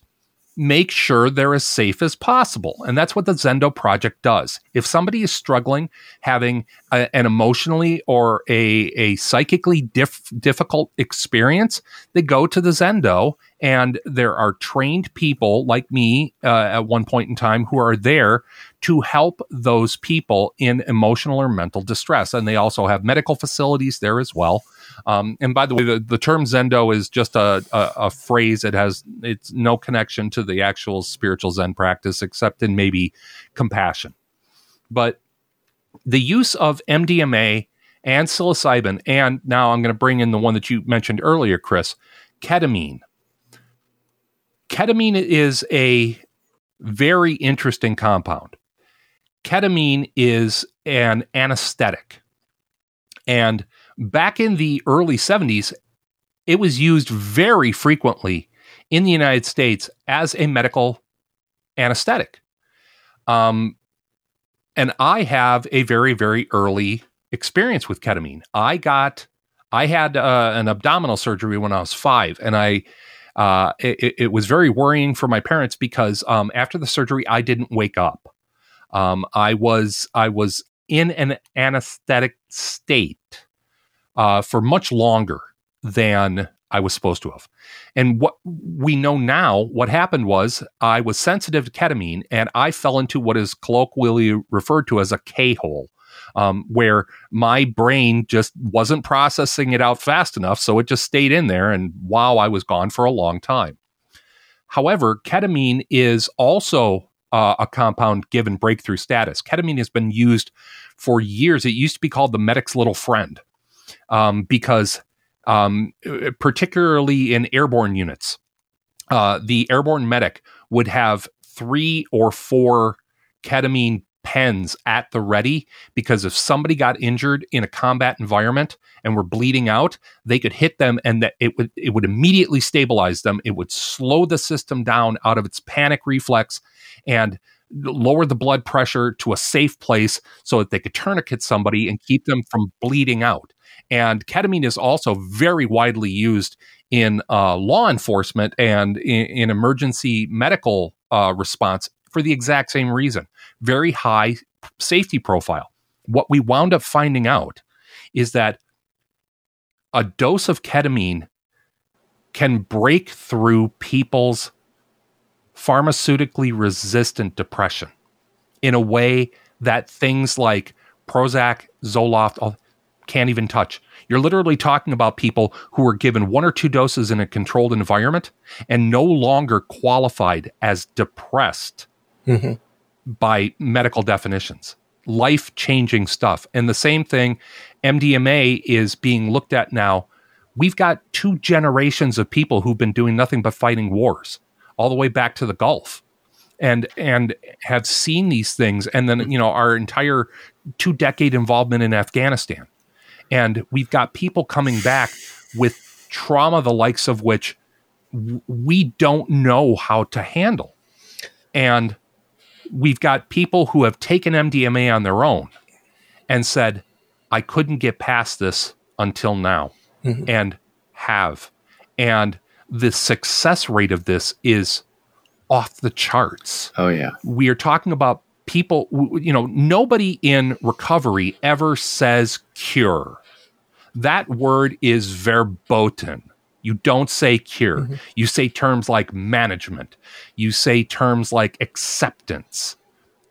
[SPEAKER 3] make sure they're as safe as possible. And that's what the Zendo project does. If somebody is struggling, having a, an emotionally or a, a psychically difficult experience, they go to the Zendo and there are trained people like me uh, at one point in time who are there to help those people in emotional or mental distress. And they also have medical facilities there as well. Um, and by the way, the, the term Zendo is just a, a, a, phrase. It has it's no connection to the actual spiritual Zen practice, except in maybe compassion. But the use of MDMA and psilocybin, and now I'm going to bring in the one that you mentioned earlier, Chris, ketamine. Ketamine is a very interesting compound. Ketamine is an anesthetic. And back in the early 70s, it was used very frequently in the United States as a medical anesthetic. Um, and I have a very, very early experience with ketamine. I got, I had uh, an abdominal surgery when I was five, and I, uh, it, it, was very worrying for my parents because um, after the surgery, I didn't wake up. Um, I was, I was in an anesthetic state uh, for much longer than I was supposed to have. And what we know now, what happened was I was sensitive to ketamine and I fell into what is colloquially referred to as a K hole. um, where my brain just wasn't processing it out fast enough. So it just stayed in there. And wow, I was gone for a long time. However, ketamine is also uh, a compound given breakthrough status. Ketamine has been used for years. It used to be called the medic's little friend um, because, um, particularly in airborne units, uh, the airborne medic would have three or four ketamine pens at the ready because if somebody got injured in a combat environment and were bleeding out, they could hit them and that it would it would immediately stabilize them. It would slow the system down out of its panic reflex and lower the blood pressure to a safe place so that they could tourniquet somebody and keep them from bleeding out. And ketamine is also very widely used in uh, law enforcement and in, in emergency medical uh, response for the exact same reason very high safety profile. What we wound up finding out is that a dose of ketamine can break through people's pharmaceutically resistant depression in a way that things like Prozac, Zoloft can't even touch. You're literally talking about people who were given one or two doses in a controlled environment and no longer qualified as depressed mm-hmm. by medical definitions. Life changing stuff. And the same thing, MDMA is being looked at now. We've got two generations of people who've been doing nothing but fighting wars all the way back to the Gulf and and have seen these things and then you know our entire two decade involvement in Afghanistan and we've got people coming back with trauma the likes of which we don't know how to handle and we've got people who have taken MDMA on their own and said, I couldn't get past this until now, mm-hmm. and have. And the success rate of this is off the charts.
[SPEAKER 4] Oh, yeah.
[SPEAKER 3] We are talking about people, you know, nobody in recovery ever says cure. That word is verboten. You don't say cure. Mm-hmm. You say terms like management. You say terms like acceptance.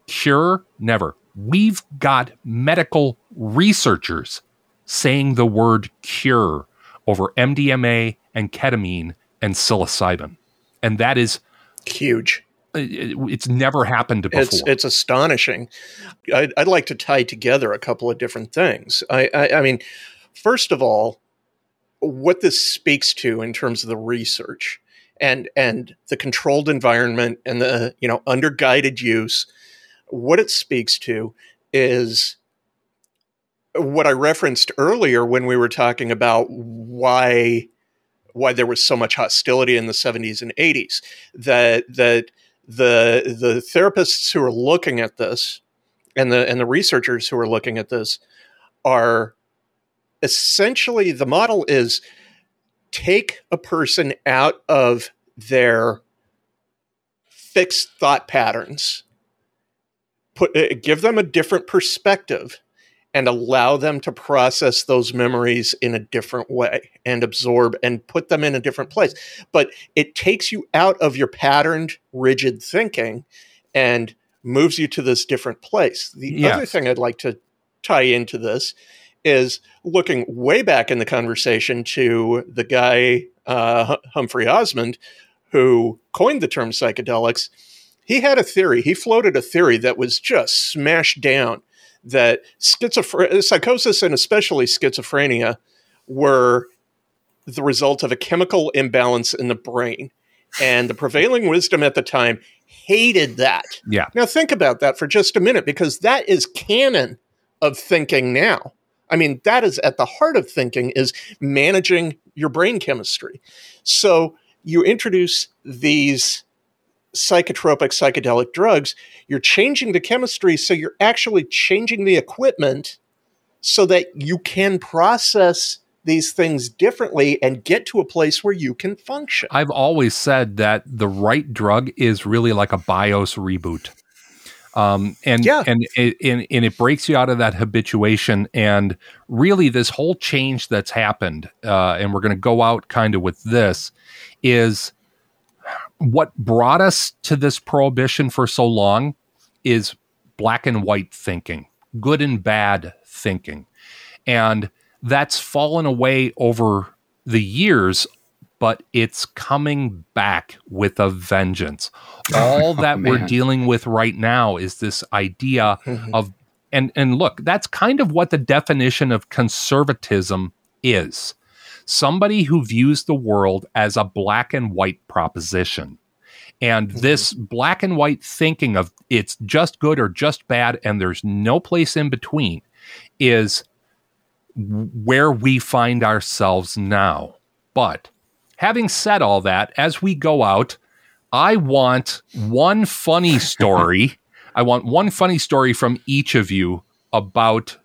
[SPEAKER 3] Cure, never. We've got medical researchers saying the word cure over MDMA and ketamine and psilocybin. And that is
[SPEAKER 5] huge.
[SPEAKER 3] Uh, uh, it's never happened before.
[SPEAKER 5] It's, it's astonishing. I'd, I'd, like to tie together a couple of different things. I, I, I mean, first of all, what this speaks to in terms of the research and and the controlled environment and the you know under guided use what it speaks to is what I referenced earlier when we were talking about why why there was so much hostility in the 70s and 80s that that the the therapists who are looking at this and the and the researchers who are looking at this are essentially the model is take a person out of their fixed thought patterns put uh, give them a different perspective and allow them to process those memories in a different way and absorb and put them in a different place but it takes you out of your patterned rigid thinking and moves you to this different place the yes. other thing i'd like to tie into this is looking way back in the conversation to the guy uh, Humphrey Osmond, who coined the term psychedelics. He had a theory. He floated a theory that was just smashed down that schizophrenia, psychosis and especially schizophrenia were the result of a chemical imbalance in the brain. And the prevailing wisdom at the time hated that.
[SPEAKER 3] Yeah.
[SPEAKER 5] Now think about that for just a minute because that is canon of thinking now. I mean, that is at the heart of thinking is managing your brain chemistry. So you introduce these psychotropic psychedelic drugs, you're changing the chemistry, so you're actually changing the equipment so that you can process these things differently and get to a place where you can function.
[SPEAKER 3] I've always said that the right drug is really like a BIOS reboot um, and yeah. and, and and it breaks you out of that habituation. And really, this whole change that's happened, uh, and we're going to go out kind of with this, is what brought us to this prohibition for so long is black and white thinking. good and bad thinking. And that's fallen away over the years, but it's coming back with a vengeance. Oh, All that we're dealing with right now is this idea mm-hmm. of and and look, that's kind of what the definition of conservatism is. Somebody who views the world as a black and white proposition. And mm-hmm. this black and white thinking of it's just good or just bad and there's no place in between is where we find ourselves now. But having said all that, as we go out, I want one funny story. I want one funny story from each of you about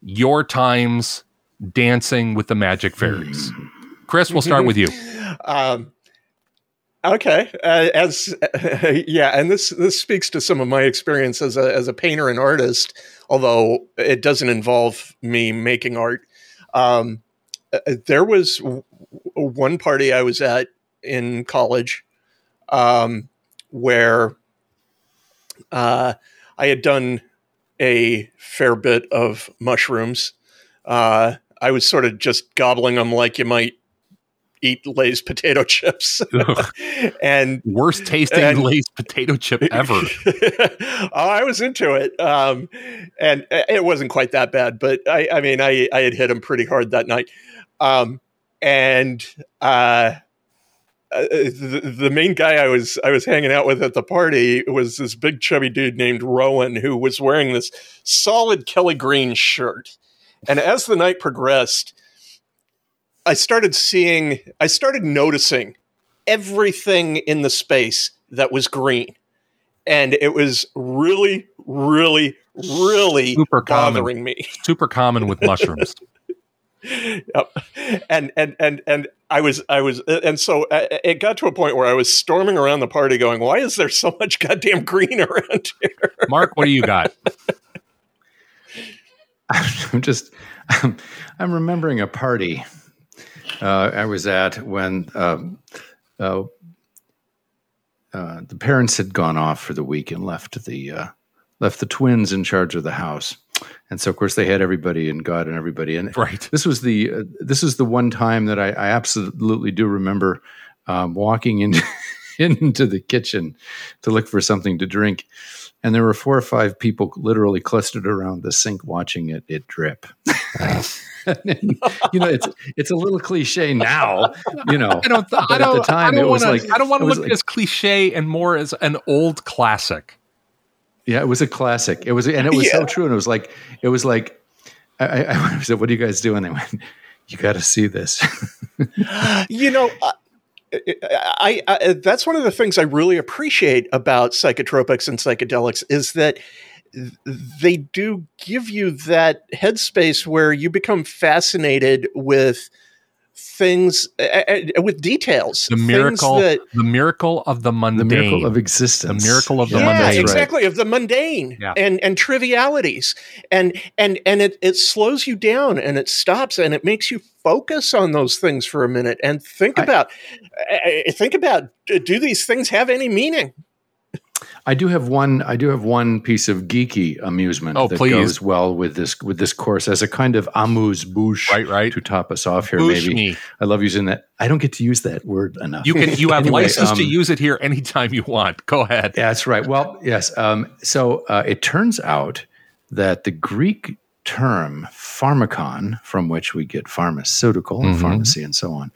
[SPEAKER 3] your times dancing with the magic fairies. Chris, we'll start with you.
[SPEAKER 5] Um, okay, uh, as yeah, and this this speaks to some of my experience as a as a painter and artist, although it doesn't involve me making art. Um, uh, there was w- one party I was at in college um, where uh, I had done a fair bit of mushrooms. Uh, I was sort of just gobbling them like you might eat Lay's potato chips, and
[SPEAKER 3] Worst tasting
[SPEAKER 5] And-
[SPEAKER 3] Lay's potato chip ever.
[SPEAKER 5] oh, I was into it, um, and it wasn't quite that bad. But I, I mean, I, I had hit him pretty hard that night, um, and uh, uh, the, the main guy I was I was hanging out with at the party was this big chubby dude named Rowan who was wearing this solid Kelly Green shirt, and as the night progressed. I started seeing, I started noticing everything in the space that was green. And it was really, really, really
[SPEAKER 3] Super common.
[SPEAKER 5] bothering me.
[SPEAKER 3] Super common with mushrooms.
[SPEAKER 5] Yep. And and and and I was I was and so uh, it got to a point where I was storming around the party going, "Why is there so much goddamn green around here?"
[SPEAKER 3] Mark, what do you got?
[SPEAKER 4] I'm just, I'm, I'm remembering a party uh, I was at when um, uh, uh, the parents had gone off for the week and left the uh, left the twins in charge of the house, and so of course they had everybody and God and everybody. And
[SPEAKER 3] Right.
[SPEAKER 4] this was the uh, this is the one time that I, I absolutely do remember um, walking into into the kitchen to look for something to drink. And there were four or five people literally clustered around the sink watching it it drip. you know, it's it's a little cliche now, you know.
[SPEAKER 3] I don't. I
[SPEAKER 4] But at
[SPEAKER 3] don't.
[SPEAKER 4] the time, it was
[SPEAKER 3] wanna,
[SPEAKER 4] like-
[SPEAKER 3] I don't want to look
[SPEAKER 4] like-
[SPEAKER 3] as cliche and more as an old classic.
[SPEAKER 4] Yeah, it was a classic. It was, and it was so true. And it was like, it was like, I, I, I said, "What are you guys doing?" They went, "You got to see this."
[SPEAKER 5] you know, uh, I, I that's one of the things I really appreciate about psychotropics and psychedelics is that they do give you that headspace where you become fascinated with things uh, uh, with details
[SPEAKER 3] The miracle.
[SPEAKER 5] that
[SPEAKER 3] the miracle of the mundane.
[SPEAKER 4] the miracle of existence.
[SPEAKER 3] The miracle of the
[SPEAKER 5] yeah,
[SPEAKER 3] mundane.
[SPEAKER 4] that's right.
[SPEAKER 5] exactly of the mundane
[SPEAKER 3] Yeah.
[SPEAKER 5] and and trivialities and and and it it slows you down and it stops and it makes you focus on those things for a minute and think
[SPEAKER 4] I-
[SPEAKER 5] about uh, think about uh, do these things have any meaning
[SPEAKER 4] I do have one. I do have one piece of geeky amusement
[SPEAKER 3] Oh,
[SPEAKER 4] that
[SPEAKER 3] please.
[SPEAKER 4] goes well with this with this course as a kind of amuse bouche,
[SPEAKER 3] Right, right.
[SPEAKER 4] to top us off here.
[SPEAKER 3] Bouche
[SPEAKER 4] maybe
[SPEAKER 3] me.
[SPEAKER 4] I love using that. I don't get to use that word enough.
[SPEAKER 3] You can. You have
[SPEAKER 4] Anyway,
[SPEAKER 3] license to
[SPEAKER 4] um,
[SPEAKER 3] use it here anytime you want. Go ahead.
[SPEAKER 4] Yeah, that's right. Well, yes. Um, so uh, it turns out that the Greek term pharmakon, from which we get pharmaceutical and
[SPEAKER 3] Mhm.
[SPEAKER 4] pharmacy and so on,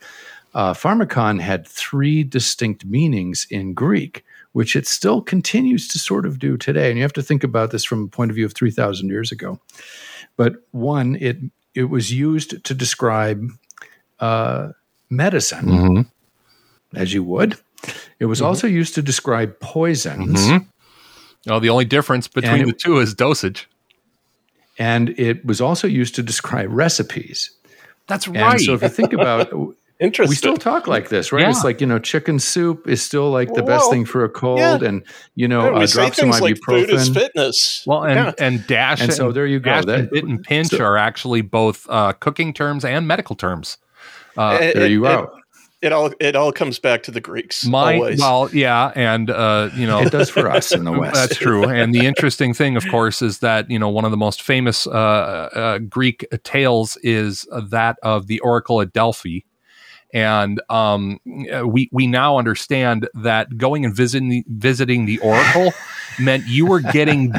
[SPEAKER 4] uh, pharmakon had three distinct meanings in Greek, which it still continues to sort of do today. And you have to think about this from a point of view of 3,000 years ago. But one, it, it was used to describe uh, medicine,
[SPEAKER 3] Mhm.
[SPEAKER 4] as you would. It was also used to describe poisons.
[SPEAKER 3] Mhm. Oh, the only difference between
[SPEAKER 4] it-
[SPEAKER 3] the two is dosage.
[SPEAKER 4] and it was also used to describe recipes.
[SPEAKER 3] That's
[SPEAKER 4] And
[SPEAKER 3] right.
[SPEAKER 4] so if you think about
[SPEAKER 5] interesting
[SPEAKER 4] we still talk like this, right?
[SPEAKER 3] Yeah.
[SPEAKER 4] It's like, you know, chicken soup is still like the best thing for a cold
[SPEAKER 5] yeah.
[SPEAKER 4] and you know,
[SPEAKER 5] Yeah,
[SPEAKER 4] uh,
[SPEAKER 5] say
[SPEAKER 4] drop some
[SPEAKER 5] things like food is
[SPEAKER 4] ibuprofen.
[SPEAKER 5] fitness
[SPEAKER 3] well, and
[SPEAKER 5] Yeah.
[SPEAKER 3] and dash
[SPEAKER 4] And so there you go.
[SPEAKER 3] Dash
[SPEAKER 4] That-
[SPEAKER 3] and bit and pinch
[SPEAKER 4] so-
[SPEAKER 3] are actually both uh, cooking terms and medical terms. Uh,
[SPEAKER 5] And-
[SPEAKER 4] there you
[SPEAKER 5] and-
[SPEAKER 4] go.
[SPEAKER 5] it all it all comes back to the Greeks.
[SPEAKER 3] My
[SPEAKER 5] always.
[SPEAKER 3] well, yeah, and uh, you know
[SPEAKER 4] It does for us in the West.
[SPEAKER 3] That's true. And the interesting thing, of course, is that you know one of the most famous uh, uh, Greek tales is that of the Oracle at Delphi, and um, we we now understand that going and visiting the, visiting the Oracle meant you were getting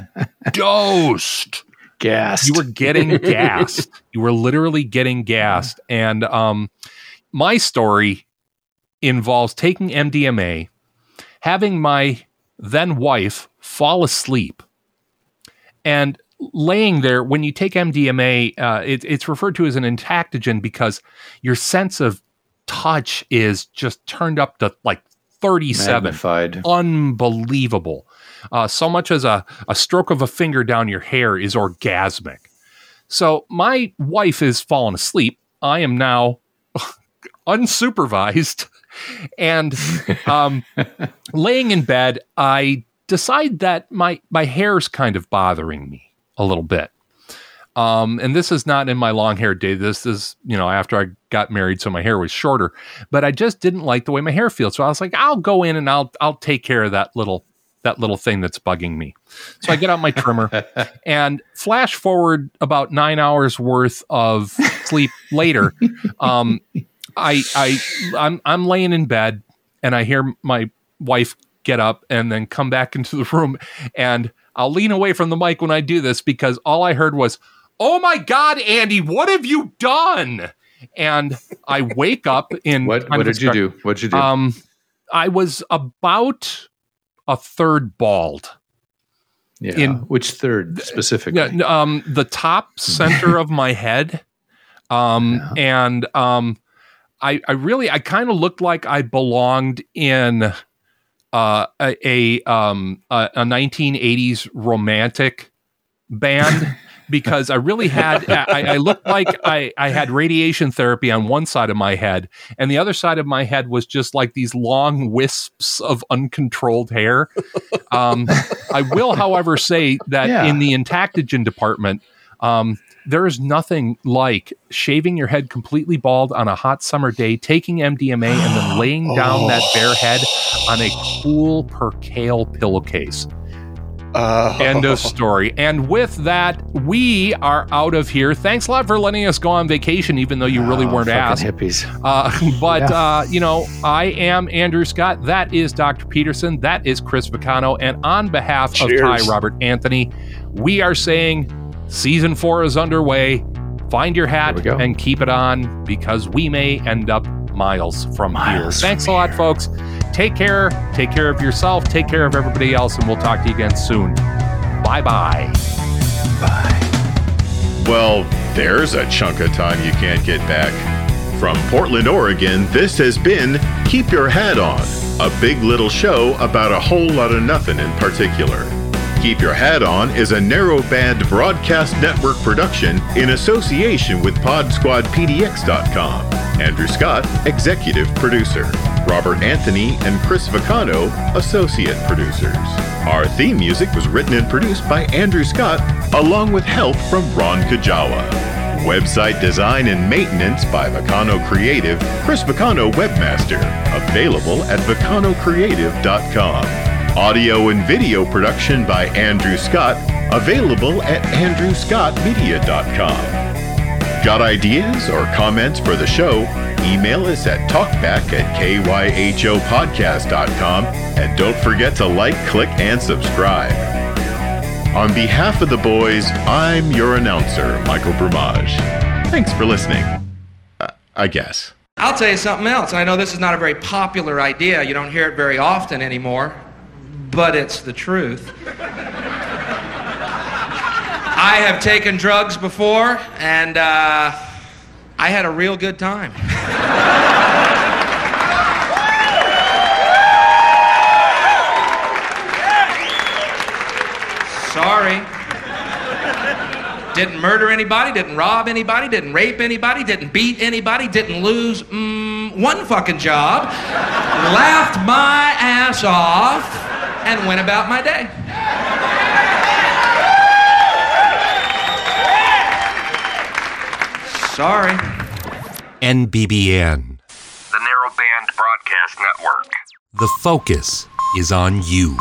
[SPEAKER 3] dosed.
[SPEAKER 4] Gassed.
[SPEAKER 3] You were getting gassed. You were literally getting gassed. And um, my story involves taking MDMA, having my then wife fall asleep, and laying there. When you take MDMA, uh, it, it's referred to as an entactogen because your sense of touch is just turned up to like 37
[SPEAKER 4] magnified.
[SPEAKER 3] unbelievable. Uh, so much as a, a stroke of a finger down your hair is orgasmic. So my wife is falling asleep. I am now unsupervised and um, laying in bed. I decide that my my hair's kind of bothering me a little bit. Um, and this is not in my long hair day. This is, you know, after I got married, so my hair was shorter. But I just didn't like the way my hair feels. So I was like, I'll go in and I'll I'll take care of that little that little thing that's bugging me. So I get out my trimmer and flash forward about nine hours worth of sleep later. Um, I I I'm I'm laying in bed and I hear my wife get up and then come back into the room and I'll lean away from the mic when I do this because all I heard was, "Oh my god, Andy, what have you done?" And I wake up in
[SPEAKER 4] What what did you do? What did you do?
[SPEAKER 3] Um, I was about a third bald.
[SPEAKER 4] yeah.
[SPEAKER 3] in-
[SPEAKER 4] Which third specifically?
[SPEAKER 3] Yeah, um, the top center of my head, um, and um, I, I really, I kind of looked like I belonged in uh, a a, um, a a 1980s romantic band. Because I really had, I, I looked like I, I had radiation therapy on one side of my head, and the other side of my head was just like these long wisps of uncontrolled hair. Um, I will, however, say that
[SPEAKER 4] Yeah.
[SPEAKER 3] in the entactogen department, um, there is nothing like shaving your head completely bald on a hot summer day, taking MDMA, and then laying down that bare head on a cool percale pillowcase.
[SPEAKER 5] Uh,
[SPEAKER 3] End of story. And with that, we are out of here. Thanks a lot for letting us go on vacation, even though you really
[SPEAKER 4] Oh,
[SPEAKER 3] weren't asked.
[SPEAKER 4] hippies.
[SPEAKER 3] Uh, but
[SPEAKER 4] Yeah.
[SPEAKER 3] uh, you know, I am Andrew Scott. That is Dr. Peterson. That is Chris Vicano. And on behalf of Ty Robert Anthony, we are saying season four is underway. Find your hat
[SPEAKER 4] There we go.
[SPEAKER 3] and keep it on because we may end up miles from
[SPEAKER 4] Miles
[SPEAKER 3] here.
[SPEAKER 4] from
[SPEAKER 3] Thanks a lot, folks. Take care. Take care of yourself. Take care of everybody else, and we'll talk to you again soon. Bye bye.
[SPEAKER 1] Well, there's a chunk of time you can't get back. From Portland, Oregon, this has been Keep Your Hat On, a big little show about a whole lot of nothing in particular. Keep Your Hat On is a narrowband broadcast network production in association with PodSquadPDX.com. Andrew Scott, executive producer. Robert Anthony and Chris Vicano, associate producers. Our theme music was written and produced by Andrew Scott, along with help from Ron Kajawa. Website design and maintenance by Vicano Creative, Chris Vicano Webmaster, available at VicanoCreative.com. Audio and video production by Andrew Scott, available at AndrewScottMedia.com. Got ideas or comments for the show? Email us at talkback at kyhopodcast.com and don't forget to like, click, and subscribe. On behalf of the boys, I'm your announcer, Michael Brumage. Thanks for listening. Uh, I guess.
[SPEAKER 7] I'll tell you something else. I know this is not a very popular idea. You don't hear it very often anymore, but it's the truth. I have taken drugs before, and uh, I had a real good time. Sorry. Didn't murder anybody, didn't rob anybody, didn't rape anybody, didn't beat anybody, didn't lose mm, one fucking job. laughed my ass off and went about my day. Sorry.
[SPEAKER 8] NBBN,
[SPEAKER 9] the Narrowband Broadcast Network.
[SPEAKER 3] The focus is on you.